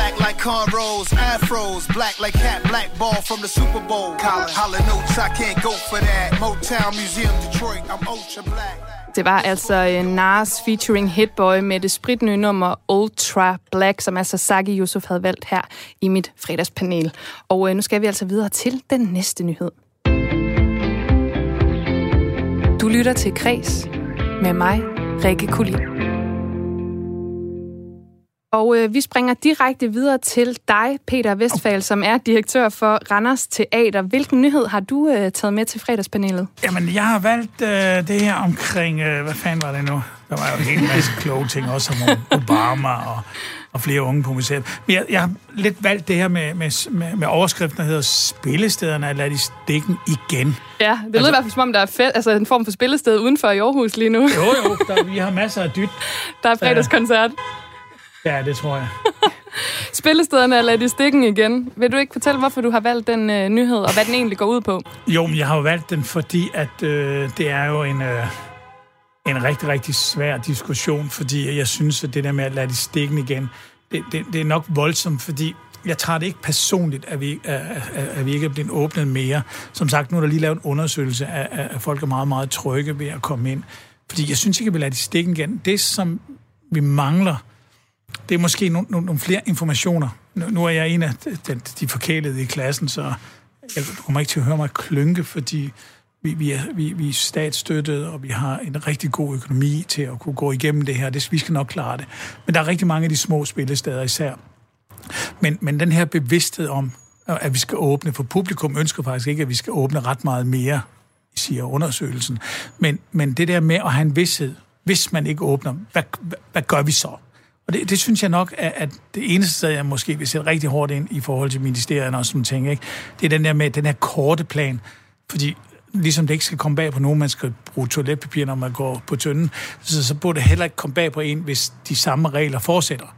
Black like cornrows, afros, black like cat, black ball from the Super Bowl. Colin, holla notes, I can't go for that. Motown Museum, Detroit, I'm ultra black. Det var altså øh, Nas featuring Hitboy med det spritnye nummer Ultra Black, som altså Saki Yusuf havde valgt her i mit fredagspanel. Og øh, nu skal vi altså videre til den næste nyhed. Du lytter til Kres med mig, Rikke Kulin. Og øh, vi springer direkte videre til dig, Peter Vestfald, som er direktør for Randers Teater. Hvilken nyhed har du øh, taget med til fredagspanelet? Jamen, jeg har valgt øh, det her omkring... Øh, hvad fanden var det nu? Der var jo en hel masse kloge ting, også om Obama og, og flere unge på museet. Men jeg, jeg har lidt valgt det her med, med, med, med overskriften, der hedder Spillestederne er ladt i stikken igen. Ja, det lyder altså, i hvert fald som om, der er fedt, altså en form for spillested udenfor i Aarhus lige nu. Jo, jo, der, vi har masser af dyt. (laughs) Der er fredagskoncert. Ja, det tror jeg. (laughs) Spillestederne er ladt i stikken igen. Vil du ikke fortælle, hvorfor du har valgt den øh, nyhed, og hvad den egentlig går ud på? Jo, men jeg har jo valgt den, fordi at øh, det er jo en, øh, en rigtig, rigtig svær diskussion, fordi jeg synes, at det der med at lade i stikken igen, det, det, det er nok voldsomt, fordi jeg tager det ikke personligt, at vi, at, at vi ikke er blevet åbnet mere. Som sagt, nu er der lige lavet en undersøgelse af, at folk er meget, meget trygge ved at komme ind. Fordi jeg synes ikke, at vi lader de stikken igen. Det, som vi mangler, det er måske nogle, nogle, nogle flere informationer. Nu, nu er jeg en af de, de forkælede i klassen, så jeg kommer ikke til at høre mig klynke, fordi vi, vi, er, vi, vi er statsstøttet, og vi har en rigtig god økonomi til at kunne gå igennem det her. Det, vi skal nok klare det. Men der er rigtig mange af de små spillesteder især. Men, men den her bevidsthed om, at vi skal åbne, for publikum ønsker faktisk ikke, at vi skal åbne ret meget mere, siger undersøgelsen. Men, men det der med at have en vidshed, hvis man ikke åbner, hvad, hvad, hvad gør vi så? Og det, det synes jeg nok, at, at det eneste sted, jeg måske vil sætte rigtig hårdt ind i forhold til ministerierne og sådan ting, ikke? det er den der med den her korte plan. Fordi ligesom det ikke skal komme bag på nogen, man skal bruge toiletpapir, når man går på tønden, så, så burde det heller ikke komme bag på en, hvis de samme regler fortsætter.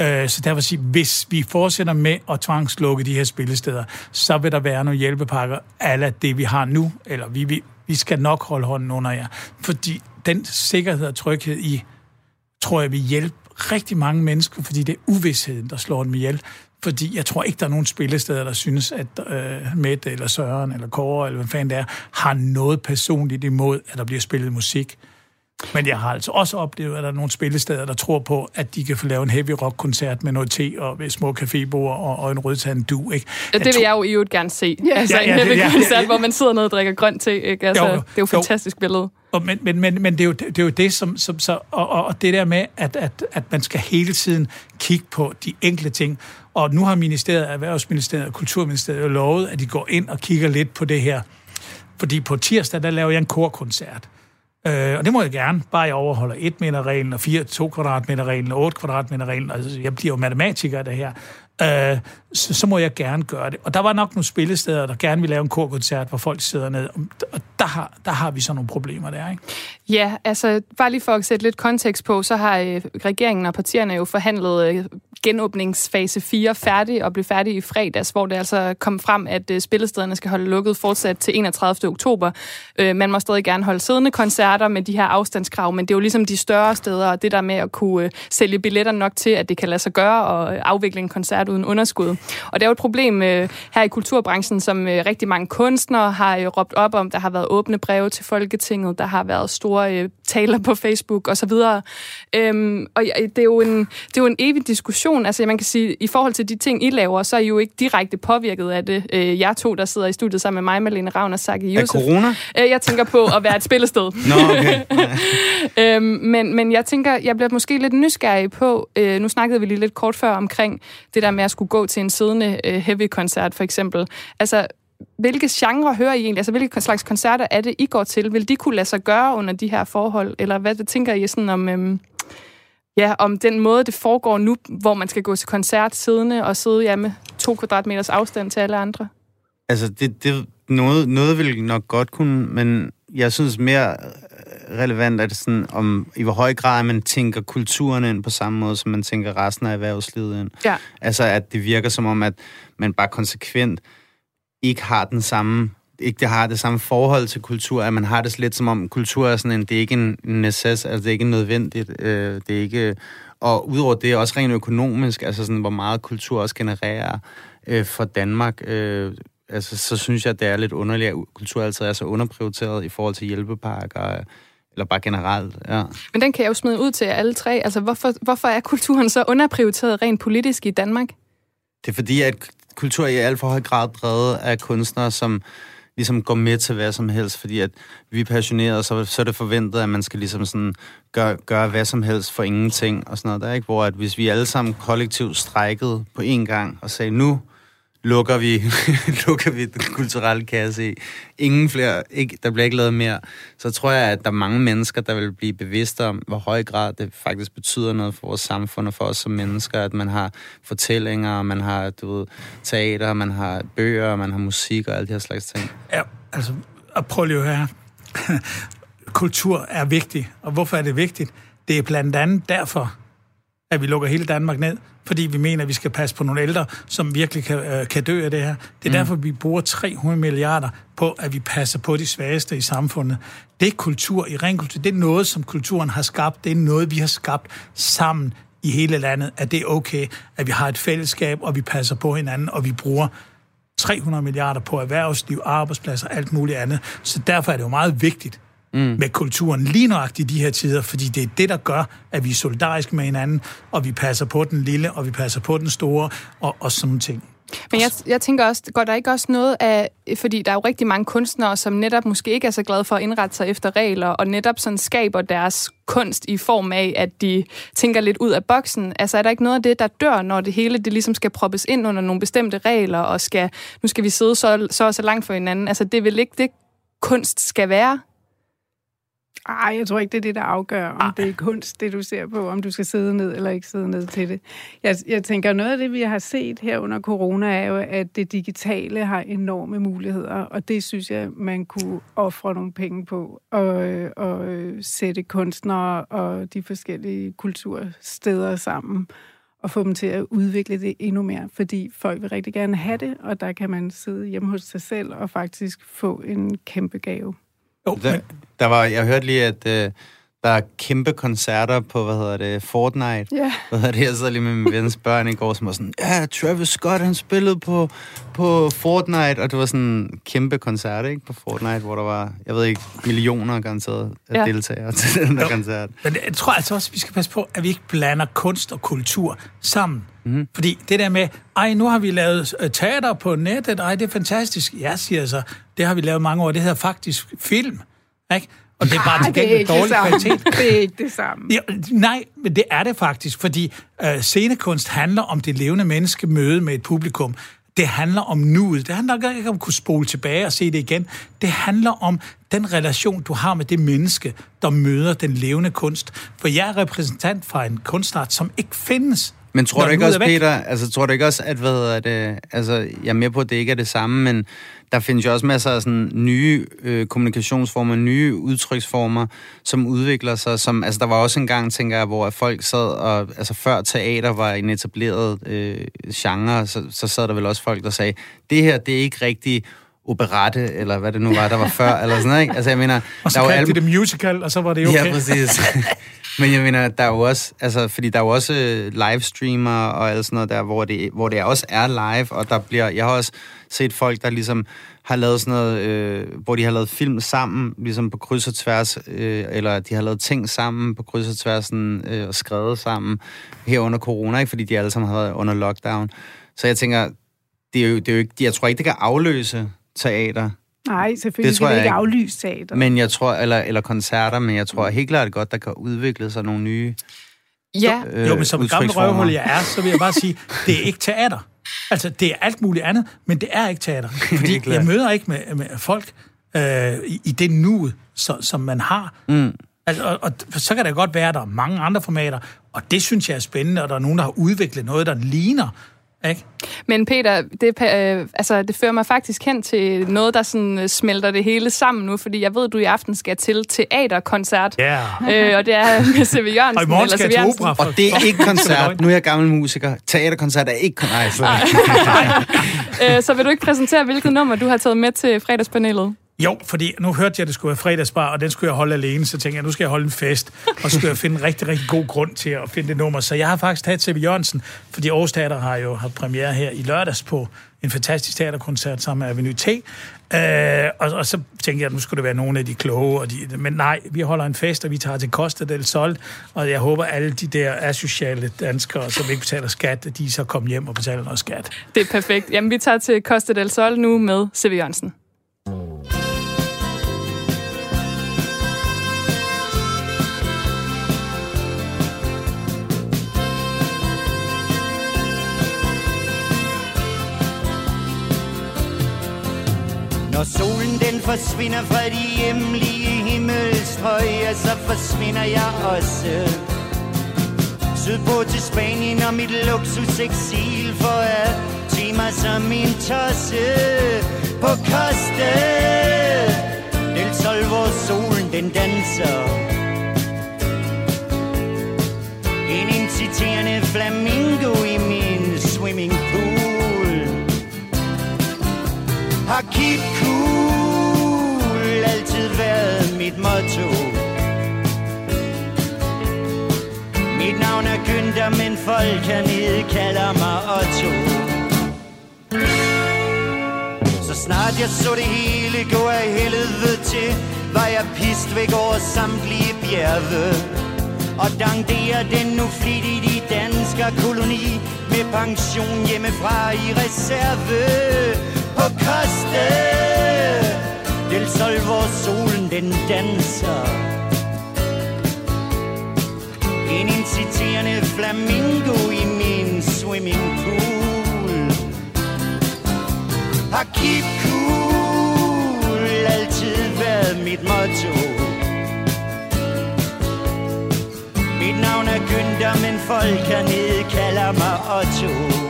Øh, så derfor sige, hvis vi fortsætter med at tvangslukke de her spillesteder, så vil der være nogle hjælpepakker, alle det vi har nu, eller vi, vi, vi skal nok holde hånden under jer. Fordi den sikkerhed og tryghed i, tror jeg, vil hjælpe rigtig mange mennesker, fordi det er uvidsheden, der slår dem ihjel. Fordi jeg tror ikke, der er nogen spillesteder, der synes, at øh, Mette eller Søren eller Kåre, eller hvad fanden det er, har noget personligt imod, at der bliver spillet musik. Men jeg har altså også oplevet, at der er nogle spillesteder, der tror på, at de kan få lavet en heavy rock-koncert med noget te og små cafébord og, og en rødtand du, ikke? Ja, det vil jeg jo i øvrigt gerne se. Ja. Altså ja, ja, en heavy ja, koncert, ja, ja. hvor man sidder ned og drikker grønt te, ikke? Altså, jo, jo, det er jo et fantastisk jo. billede. Og, men, men, men, men det, er jo, det er jo det, som, som så, og, og det der med, at, at, at man skal hele tiden kigge på de enkelte ting. Og nu har ministeriet, Erhvervsministeriet og Kulturministeriet jo lovet, at de går ind og kigger lidt på det her. Fordi på tirsdag, der laver jeg en korkoncert. Øh, og det må jeg gerne, bare jeg overholder 1 meter reglen og 4, 2 kvadratmeter reglen og 8 kvadratmeter reglen. Altså, jeg bliver jo matematiker af det her. Øh, så, så må jeg gerne gøre det. Og der var nok nogle spillesteder, der gerne vil lave en korkoncert, hvor folk sidder ned. Og der har, der har vi så nogle problemer der, ikke? Ja, altså bare lige for at sætte lidt kontekst på, så har øh, regeringen og partierne jo forhandlet øh, genåbningsfase 4 færdig og blev færdig i fredags, hvor det altså kom frem, at øh, spillestederne skal holde lukket fortsat til 31. oktober. Øh, man må stadig gerne holde siddende koncerter med de her afstandskrav, men det er jo ligesom de større steder, og det der med at kunne øh, sælge billetter nok til, at det kan lade sig gøre og øh, afvikle en koncert uden underskud. Og det er jo et problem øh, her i kulturbranchen, som øh, rigtig mange kunstnere har øh, råbt op om. Der har været åbne breve til Folketinget, der har været store øh, taler på Facebook osv. Øhm, og det er, jo en, det er jo en evig diskussion. Altså man kan sige, i forhold til de ting, I laver, så er I jo ikke direkte påvirket af det. Øh, jeg to, der sidder i studiet sammen med mig, Malene Ravn og Saki Yusuf. Er corona? Øh, jeg tænker på at være et spillested. Nå, okay. (laughs) øhm, men, men jeg tænker, jeg bliver måske lidt nysgerrig på, øh, nu snakkede vi lige lidt kort før omkring det der med at skulle gå til en siddende øh, heavy-koncert for eksempel. Altså, hvilke genre hører I egentlig? Altså, hvilke slags koncerter er det, I går til? Vil de kunne lade sig gøre under de her forhold? Eller hvad tænker I sådan om, øhm, ja, om den måde, det foregår nu, hvor man skal gå til koncert siddende og sidde med to kvadratmeters afstand til alle andre? Altså, det, det, noget, noget vil nok godt kunne, men jeg synes mere relevant er det sådan, om i hvor høj grad man tænker kulturen ind på samme måde, som man tænker resten af erhvervslivet ind. Ja. Altså, at det virker som om, at man bare konsekvent ikke har den samme ikke det har det samme forhold til kultur, at man har det lidt som om kultur er sådan en, det er ikke en necess, altså det er ikke nødvendigt, øh, det er ikke, og udover det også rent økonomisk, altså sådan, hvor meget kultur også genererer øh, for Danmark, øh, altså så synes jeg, det er lidt underligt, at kultur altid er så underprioriteret i forhold til hjælpepakker, eller bare generelt, ja. Men den kan jeg jo smide ud til alle tre. Altså, hvorfor, hvorfor er kulturen så underprioriteret rent politisk i Danmark? Det er fordi, at kultur i alt for høj grad drevet af kunstnere, som ligesom går med til hvad som helst, fordi at vi er passionerede, så, så er det forventet, at man skal ligesom sådan gøre, gøre hvad som helst for ingenting og sådan noget der, ikke? Hvor at hvis vi alle sammen kollektivt strækkede på én gang og sagde, nu lukker vi, (laughs) lukker vi den kulturelle kasse i. Ingen flere, ikke, der bliver ikke lavet mere. Så tror jeg, at der er mange mennesker, der vil blive bevidste om, hvor høj grad det faktisk betyder noget for vores samfund og for os som mennesker, at man har fortællinger, man har du ved, teater, man har bøger, man har musik og alle de her slags ting. Ja, altså, prøv lige at høre (laughs) Kultur er vigtig, og hvorfor er det vigtigt? Det er blandt andet derfor, at vi lukker hele Danmark ned, fordi vi mener, at vi skal passe på nogle ældre, som virkelig kan, øh, kan dø af det her. Det er mm. derfor, vi bruger 300 milliarder på, at vi passer på de svageste i samfundet. Det er kultur i ren kultur. Det er noget, som kulturen har skabt. Det er noget, vi har skabt sammen i hele landet, at det er okay, at vi har et fællesskab, og vi passer på hinanden, og vi bruger 300 milliarder på erhvervsliv, arbejdspladser og alt muligt andet. Så derfor er det jo meget vigtigt, mm. med kulturen lige nøjagtigt i de her tider, fordi det er det, der gør, at vi er solidariske med hinanden, og vi passer på den lille, og vi passer på den store, og, og sådan ting. Men jeg, jeg tænker også, går der ikke også noget af, fordi der er jo rigtig mange kunstnere, som netop måske ikke er så glade for at indrette sig efter regler, og netop sådan skaber deres kunst i form af, at de tænker lidt ud af boksen. Altså er der ikke noget af det, der dør, når det hele det ligesom skal proppes ind under nogle bestemte regler, og skal, nu skal vi sidde så, så så langt for hinanden. Altså det vel ikke det, kunst skal være? Ej, jeg tror ikke, det er det, der afgør, om Ej. det er kunst, det du ser på, om du skal sidde ned eller ikke sidde ned til det. Jeg, jeg tænker, noget af det, vi har set her under corona, er jo, at det digitale har enorme muligheder, og det synes jeg, man kunne ofre nogle penge på, og, og sætte kunstnere og de forskellige kultursteder sammen, og få dem til at udvikle det endnu mere, fordi folk vil rigtig gerne have det, og der kan man sidde hjemme hos sig selv og faktisk få en kæmpe gave. Jo, der, der var, jeg hørte lige, at øh, der er kæmpe koncerter på, hvad hedder det, Fortnite. Ja. Hvad hedder det, jeg sad lige med min vens børn i går, som var sådan, ja, Travis Scott, han spillede på, på Fortnite, og det var sådan en kæmpe koncert, ikke, på Fortnite, hvor der var, jeg ved ikke, millioner garanteret ja. deltagere til den der jo. koncert. Men jeg tror altså også, at vi skal passe på, at vi ikke blander kunst og kultur sammen. Mm. Fordi det der med, ej, nu har vi lavet øh, teater på nettet, ej, det er fantastisk. Ja, siger jeg så, det har vi lavet mange år, det hedder faktisk film. Ikke? Og det er bare til gengæld dårlig kvalitet. Det er ikke det samme. Ja, nej, men det er det faktisk, fordi øh, scenekunst handler om det levende menneske møde med et publikum. Det handler om nuet. Det handler ikke om at kunne spole tilbage og se det igen. Det handler om den relation, du har med det menneske, der møder den levende kunst. For jeg er repræsentant fra en kunstart, som ikke findes. Men tror du ikke også, Peter, altså tror du ikke også, at hvad er det, altså jeg er med på, at det ikke er det samme, men der findes jo også masser af sådan nye øh, kommunikationsformer, nye udtryksformer, som udvikler sig. Som, altså, der var også en gang, tænker jeg, hvor folk sad og... Altså, før teater var en etableret øh, genre, så, så sad der vel også folk, der sagde, det her, det er ikke rigtig operette, eller hvad det nu var, der var før, eller sådan noget, ikke? Altså, jeg mener... (laughs) Og så der var al... det musical, og så var det okay. Ja, præcis. (laughs) Men jeg mener, der er jo også, altså, fordi der er jo også øh, livestreamer og alt sådan noget der, hvor det, hvor det også er live, og der bliver, jeg har også set folk, der ligesom har lavet sådan noget, øh, hvor de har lavet film sammen, ligesom på kryds og tværs, øh, eller de har lavet ting sammen på kryds og tværs, sådan, øh, og skrevet sammen her under corona, ikke? fordi de alle sammen har været under lockdown. Så jeg tænker, det er jo, det er jo ikke, jeg tror ikke, det kan afløse teater. Nej, selvfølgelig det tror kan det ikke aflyse teater. Men jeg tror, eller, eller koncerter, men jeg tror helt klart godt, der kan udvikle sig nogle nye Ja. Øh, jo, men som gammel røvhul jeg er, så vil jeg bare sige, det er ikke teater. Altså, det er alt muligt andet, men det er ikke teater. (laughs) Fordi jeg møder ikke med, med folk øh, i, i det nu, så, som man har. Mm. Altså, og, og så kan det godt være, at der er mange andre formater, og det synes jeg er spændende, og der er nogen, der har udviklet noget, der ligner ikke? Men Peter, det, øh, altså, det fører mig faktisk hen til noget, der sådan øh, smelter det hele sammen nu, fordi jeg ved, at du i aften skal til teaterkoncert. Ja. Yeah. Øh, og det er (laughs) med C.V. Jørgensen. Og i morgen skal jeg til opera. For, og det er ikke koncert. (laughs) Nu er jeg gammel musiker. Teaterkoncert er ikke koncert. Nej, (laughs) øh, så vil du ikke præsentere, hvilket nummer du har taget med til fredagspanelet? Jo, fordi nu hørte jeg, at det skulle være fredagsbar, og den skulle jeg holde alene, så tænkte jeg, nu skal jeg holde en fest, og så skulle jeg finde en rigtig, rigtig god grund til at finde det nummer. Så jeg har faktisk taget til Jørgensen, fordi Aarhus Teater har jo haft premiere her i lørdags på en fantastisk teaterkoncert sammen med Avenue T. Øh, og, og, så tænkte jeg, at nu skulle det være nogle af de kloge. Og de, men nej, vi holder en fest, og vi tager til Costa del Sol, og jeg håber, at alle de der asociale danskere, som ikke betaler skat, at de så kommer hjem og betaler noget skat. Det er perfekt. Jamen, vi tager til Costa del Sol nu med C.V. Jørgensen. Når solen den forsvinder fra de hjemlige himmelstrøg, ja, så forsvinder jeg også. Sydpå til Spanien og mit luksus eksil for at tage mig som min tosse på koste. del Sol, hvor solen den danser. En inciterende flamingo i min swimming pool. Har keep cool altid været mit motto. Mit navn er Günther, men folk hernede kalder mig Otto. Så snart jeg så det hele gå af helvede til, var jeg pist væk over samtlige bjerge. Og dankderer den nu flittigt i dansker koloni, med pension hjemmefra i reserve. På Costa del Sol, hvor solen den danser. En inciterende flamingo i min swimming pool Har keep cool altid været mit motto. Mit navn er Günther, men folk hernede kalder mig Otto.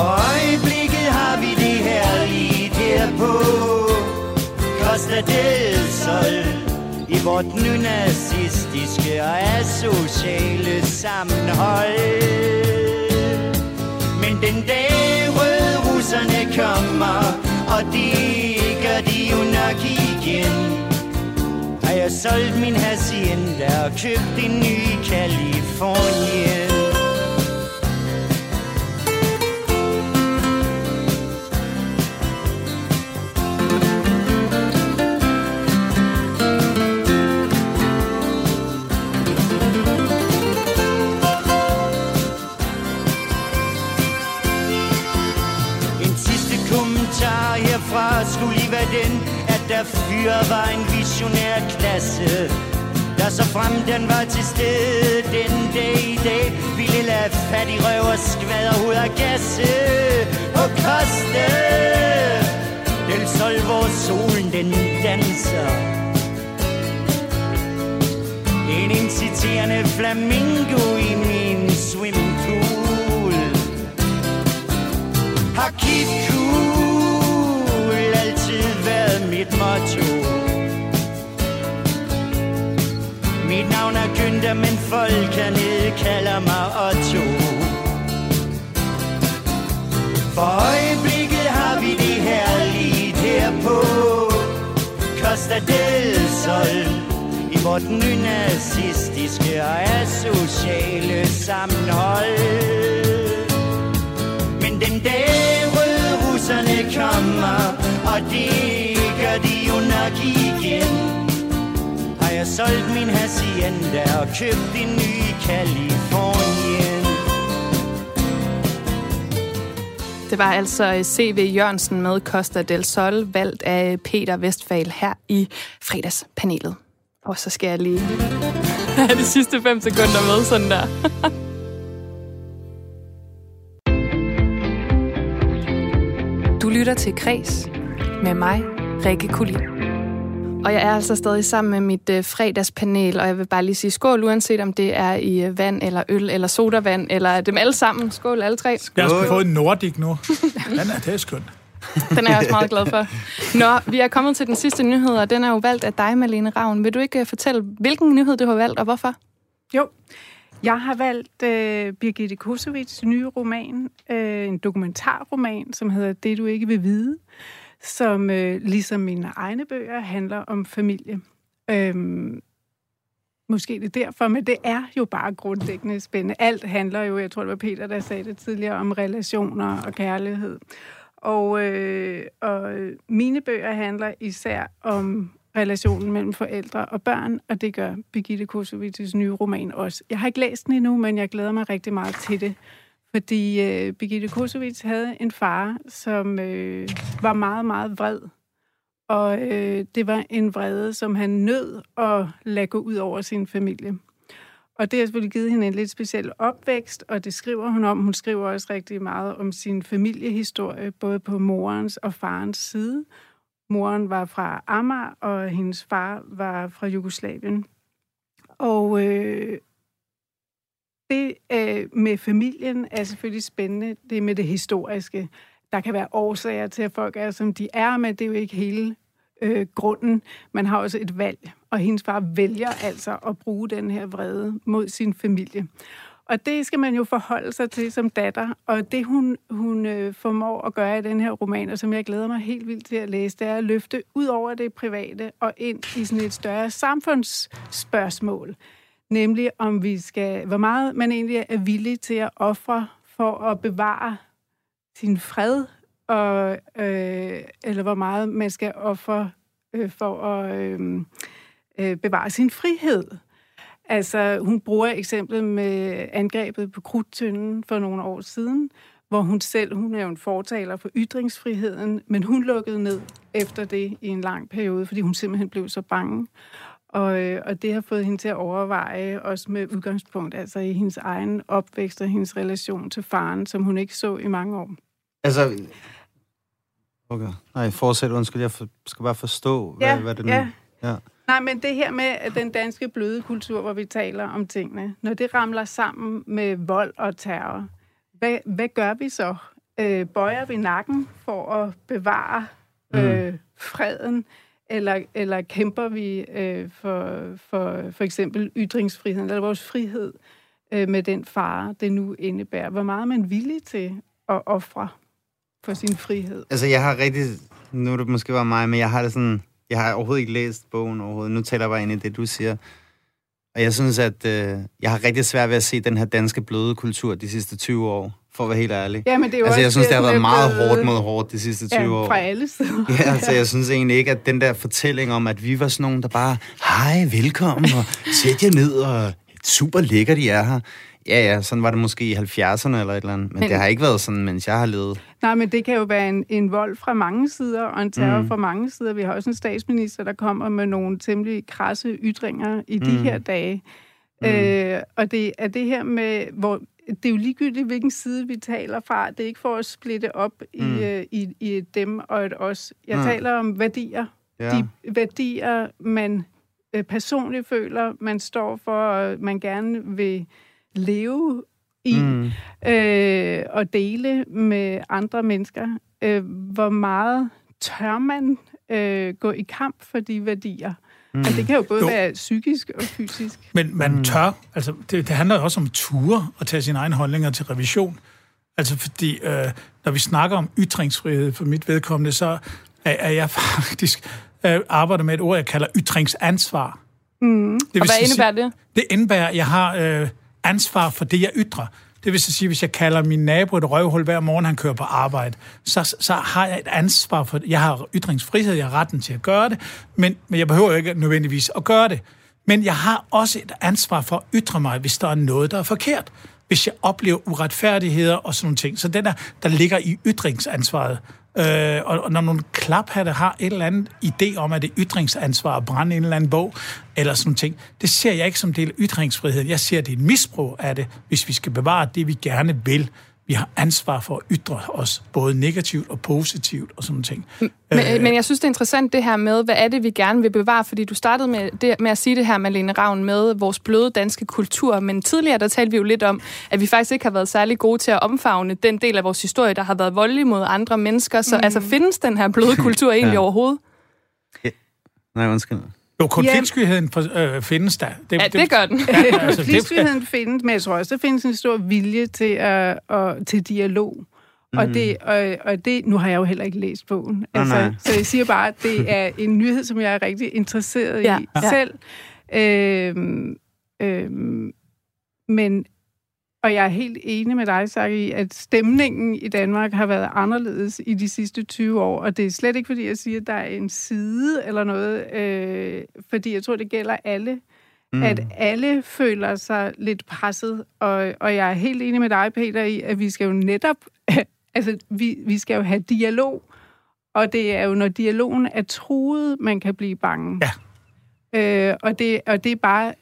For øjeblikket har vi det her lige her på Costa del Sol i vort nynazistiske og asociale sammenhold. Men den dag røde russerne kommer, og det gør de jo nok igen, har jeg solgt min hacienda og købt en ny Kalifornien. Fra skulle lige være den, at der fyre var en visionær klasse. Der så frem den var til stede den dag i dag, ville lade fat i røv og skvader ud af gasse. På koste. del Sol, hvor solen den danser. En inciterende flamingo i vort nynazistiske og asociale sammenhold. Men den dag røde russerne kommer, og det gør de jo nok igen, har jeg solgt min hacienda og købt en ny Kalifornien. Det var altså øh, C.V. Jørgensen med Costa del Sol, valgt af Peter Vestfal her i fredagspanelet. Og så skal jeg lige (laughs) have de sidste fem sekunder med sådan der. Du lytter til Kres med mig, Rikke Kulin. Og jeg er altså stadig sammen med mit øh, fredagspanel, og jeg vil bare lige sige skål, uanset om det er i øh, vand, eller øl, eller sodavand, eller dem alle sammen. Skål alle tre. Jeg har fået en Nordic nu. (laughs) Den er, det er skønt. Den er jeg også meget glad for. Nå, vi er kommet til den sidste nyhed, og den er jo valgt af dig, Malene Ravn. Vil du ikke øh, fortælle, hvilken nyhed du har valgt, og hvorfor? Jo, jeg har valgt øh, Birgitte Kosovits nye roman, øh, en dokumentarroman, som hedder Det, du ikke vil vide, som øh, ligesom mine egne bøger handler om familie. Øhm, måske det er derfor, men det er jo bare grundlæggende spændende. Alt handler jo, jeg tror det var Peter, der sagde det tidligere, om relationer og kærlighed. Og, øh, og mine bøger handler især om relationen mellem forældre og børn, og det gør Birgitte Kosovits nye roman også. Jeg har ikke læst den endnu, men jeg glæder mig rigtig meget til det, fordi øh, Birgitte Kosovits havde en far, som øh, var meget, meget vred. Og øh, det var en vrede, som han nød at lade gå ud over sin familie og det har selvfølgelig givet hende en lidt speciel opvækst, og det skriver hun om. Hun skriver også rigtig meget om sin familiehistorie, både på morens og farens side. Moren var fra Amager, og hendes far var fra Jugoslavien. Og øh, det øh, med familien er selvfølgelig spændende. Det med det historiske. Der kan være årsager til, at folk er, som de er, men det er jo ikke hele øh, grunden. Man har også et valg, og hendes far vælger altså at bruge den her vrede mod sin familie. Og det skal man jo forholde sig til som datter. Og det, hun, hun øh, formår at gøre i den her roman, og som jeg glæder mig helt vildt til at læse, det er at løfte ud over det private og ind i sådan et større samfundsspørgsmål. Nemlig om vi skal, hvor meget man egentlig er villig til at ofre for at bevare sin fred, og, øh, eller hvor meget man skal ofre øh, for at øh, øh, bevare sin frihed. Altså, hun bruger eksemplet med angrebet på Krudtønden for nogle år siden, hvor hun selv, hun er jo en fortaler for ytringsfriheden, men hun lukkede ned efter det i en lang periode, fordi hun simpelthen blev så bange. Og, øh, og det har fået hende til at overveje, også med udgangspunkt altså i hendes egen opvækst og hendes relation til faren, som hun ikke så i mange år. Altså, okay. Nej, fortsæt, undskyld, jeg skal bare forstå, ja, hvad, hvad det ja. nu... Ja. Nej, men det her med den danske bløde kultur, hvor vi taler om tingene, når det ramler sammen med vold og terror, hvad, hvad gør vi så? Øh, bøjer vi nakken for at bevare øh, mm. freden, eller, eller kæmper vi øh, for, for for eksempel ytringsfriheden, eller vores frihed øh, med den fare, det nu indebærer? Hvor meget er man villig til at ofre for sin frihed? Altså, jeg har rigtig... Nu er det måske bare mig, men jeg har det sådan jeg har overhovedet ikke læst bogen overhovedet. Nu taler jeg bare ind i det, du siger. Og jeg synes, at øh, jeg har rigtig svært ved at se den her danske bløde kultur de sidste 20 år, for at være helt ærlig. Ja, men det er jo altså, jeg synes, det har været meget blevet... hårdt mod hårdt de sidste 20 ja, år. fra alle sider. Ja, altså, jeg synes egentlig ikke, at den der fortælling om, at vi var sådan nogen, der bare, hej, velkommen, og sæt jer ned, og super lækkert, I er her. Ja, ja, sådan var det måske i 70'erne eller et eller andet, men, men det har ikke været sådan, mens jeg har levet. Nej, men det kan jo være en, en vold fra mange sider, og en terror mm. fra mange sider. Vi har også en statsminister, der kommer med nogle temmelig krasse ytringer i mm. de her dage. Mm. Øh, og det er det her med, hvor det er jo ligegyldigt, hvilken side vi taler fra. Det er ikke for at splitte op mm. i, øh, i, i et dem og et os. Jeg mm. taler om værdier. Ja. De værdier, man øh, personligt føler, man står for, og man gerne vil leve i mm. øh, og dele med andre mennesker. Øh, hvor meget tør man øh, gå i kamp for de værdier? Mm. Altså, det kan jo både jo. være psykisk og fysisk. Men man mm. tør, altså det, det handler også om ture at tage sine egne holdninger til revision. Altså fordi, øh, når vi snakker om ytringsfrihed for mit vedkommende, så er, er jeg (laughs) faktisk øh, arbejder med et ord, jeg kalder ytringsansvar. Mm. Det og hvad indebærer det? Det indebærer, at jeg har øh, ansvar for det, jeg ytrer. Det vil sige, hvis jeg kalder min nabo et røvhul hver morgen, han kører på arbejde, så, så har jeg et ansvar for det. Jeg har ytringsfrihed, jeg har retten til at gøre det, men, men jeg behøver ikke nødvendigvis at gøre det. Men jeg har også et ansvar for at ytre mig, hvis der er noget, der er forkert. Hvis jeg oplever uretfærdigheder og sådan nogle ting. Så den der, der ligger i ytringsansvaret. Øh, og, og når nogle klaphatte har et eller andet idé om, at det er ytringsansvar at brænde en eller anden bog, eller sådan ting, det ser jeg ikke som del af ytringsfriheden. Jeg ser, det er et misbrug af det, hvis vi skal bevare det, vi gerne vil vi har ansvar for at ytre os både negativt og positivt og sådan ting. Men, øh, men jeg synes, det er interessant det her med, hvad er det, vi gerne vil bevare? Fordi du startede med, det, med at sige det her, Malene Ravn, med vores bløde danske kultur. Men tidligere, der talte vi jo lidt om, at vi faktisk ikke har været særlig gode til at omfavne den del af vores historie, der har været voldelig mod andre mennesker. Så mm. altså, findes den her bløde (laughs) kultur egentlig ja. overhovedet? Ja. Nej, undskyld. Jo, konfliktskyheden øh, findes der. Det, ja, det, det gør den. Ja, altså, konfliktskyheden (laughs) findes, men jeg tror også, der findes en stor vilje til, at, at, til dialog. Mm. Og, det, og, og det, nu har jeg jo heller ikke læst bogen, altså, nej, nej. så jeg siger bare, at det er (laughs) en nyhed, som jeg er rigtig interesseret ja. i ja. selv. Øhm, øhm, men og jeg er helt enig med dig, Saki, i, at stemningen i Danmark har været anderledes i de sidste 20 år. Og det er slet ikke, fordi jeg siger, at der er en side eller noget, øh, fordi jeg tror, det gælder alle. Mm. At alle føler sig lidt presset. Og, og jeg er helt enig med dig, Peter, i, at vi skal jo netop... (laughs) altså, vi, vi skal jo have dialog. Og det er jo, når dialogen er truet, man kan blive bange. Ja. Øh, og, det, og det er bare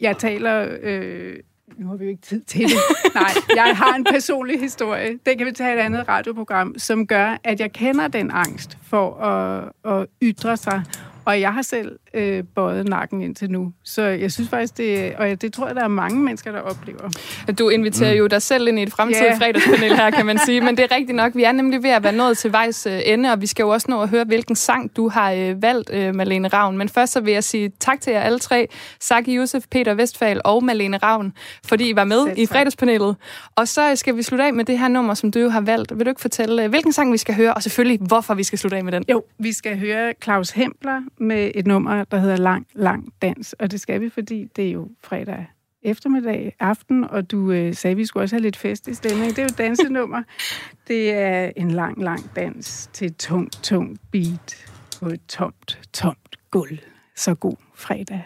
jeg taler... Øh, nu har vi jo ikke tid til det. (laughs) Nej, jeg har en personlig historie. Det kan vi tage et andet radioprogram, som gør, at jeg kender den angst for at, at ytre sig. Og jeg har selv øh, bøjet nakken indtil nu. Så jeg synes faktisk, det, og det tror jeg, der er mange mennesker, der oplever. Du inviterer mm. jo dig selv ind i et fremtidigt yeah. fredagspanel her, kan man sige. Men det er rigtigt nok, vi er nemlig ved at være nået til vejs øh, ende, og vi skal jo også nå at høre, hvilken sang du har øh, valgt, øh, Malene Ravn. Men først så vil jeg sige tak til jer alle tre, Saki Josef, Peter Vestfald og Malene Ravn, fordi I var med Selv i fredagspanelet. Og så skal vi slutte af med det her nummer, som du jo har valgt. Vil du ikke fortælle, øh, hvilken sang vi skal høre, og selvfølgelig, hvorfor vi skal slutte af med den? Jo, vi skal høre Claus Hempler med et nummer, der hedder Lang, Lang Dans. Og det skal vi, fordi det er jo fredag eftermiddag, aften, og du øh, sagde, at vi skulle også have lidt fest i stemning. Det er jo et dansenummer. (laughs) Det er en lang, lang dans til et tungt, tungt beat på et tomt, tomt gulv. Så god fredag.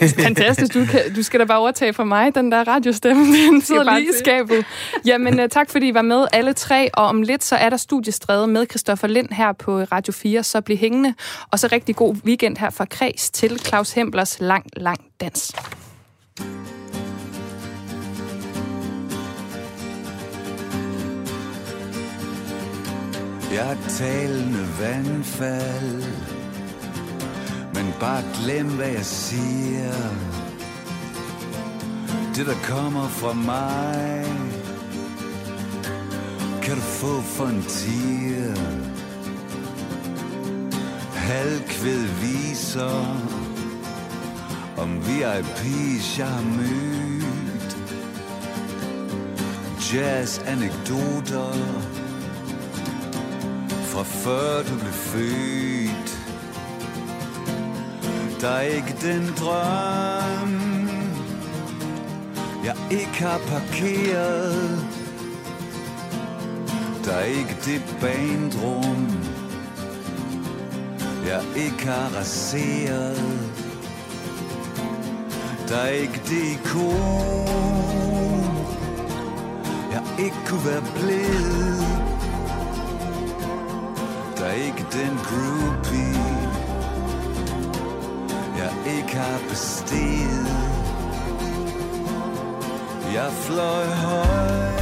(laughs) Fantastisk. Du, kan, du skal da bare overtage for mig, den der radiostemme. (laughs) Den sidder lige i skabet. Jamen, uh, tak fordi I var med alle tre. Og om lidt, så er der studiestræde med Christoffer Lind her på Radio 4. Så bliv hængende. Og så rigtig god weekend her fra Kreds til Claus Hemblers Lang, Lang Dans. Jeg talende vandfald bare glem, hvad jeg siger. Det, der kommer fra mig Kan du få for en tiger. Halvkvæd viser Om VIP's, jeg har mødt. Jazz-anekdoter Fra før du blev født dig ikke den drøm Jeg ikke har parkeret. Der er ikke det bandrum Jeg ikke har raseret. Der er ikke det ikon Jeg ikke kunne være blevet. Der er ikke den groupie ikke har bestiget. Jeg fløj højt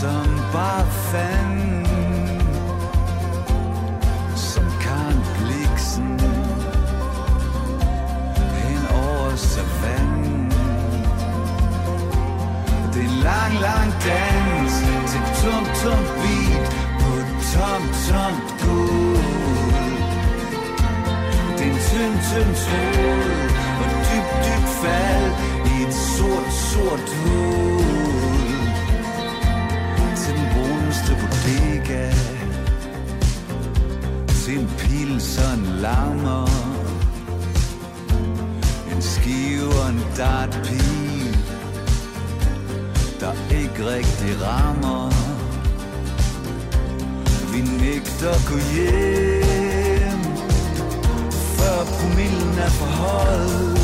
Som bare fanden Som Karen Bliksen Hen over savannen. Det er en lang, lang dans Til tom, tom beat På tom, tom tynd, tynd tråd På dybt, dybt fald i et sort, sort hul. Til den bruneste bodega. Til en pils og en lammer. En skive og en dartpil Der ikke rigtig rammer. Vi nægter kunne hjem promillen er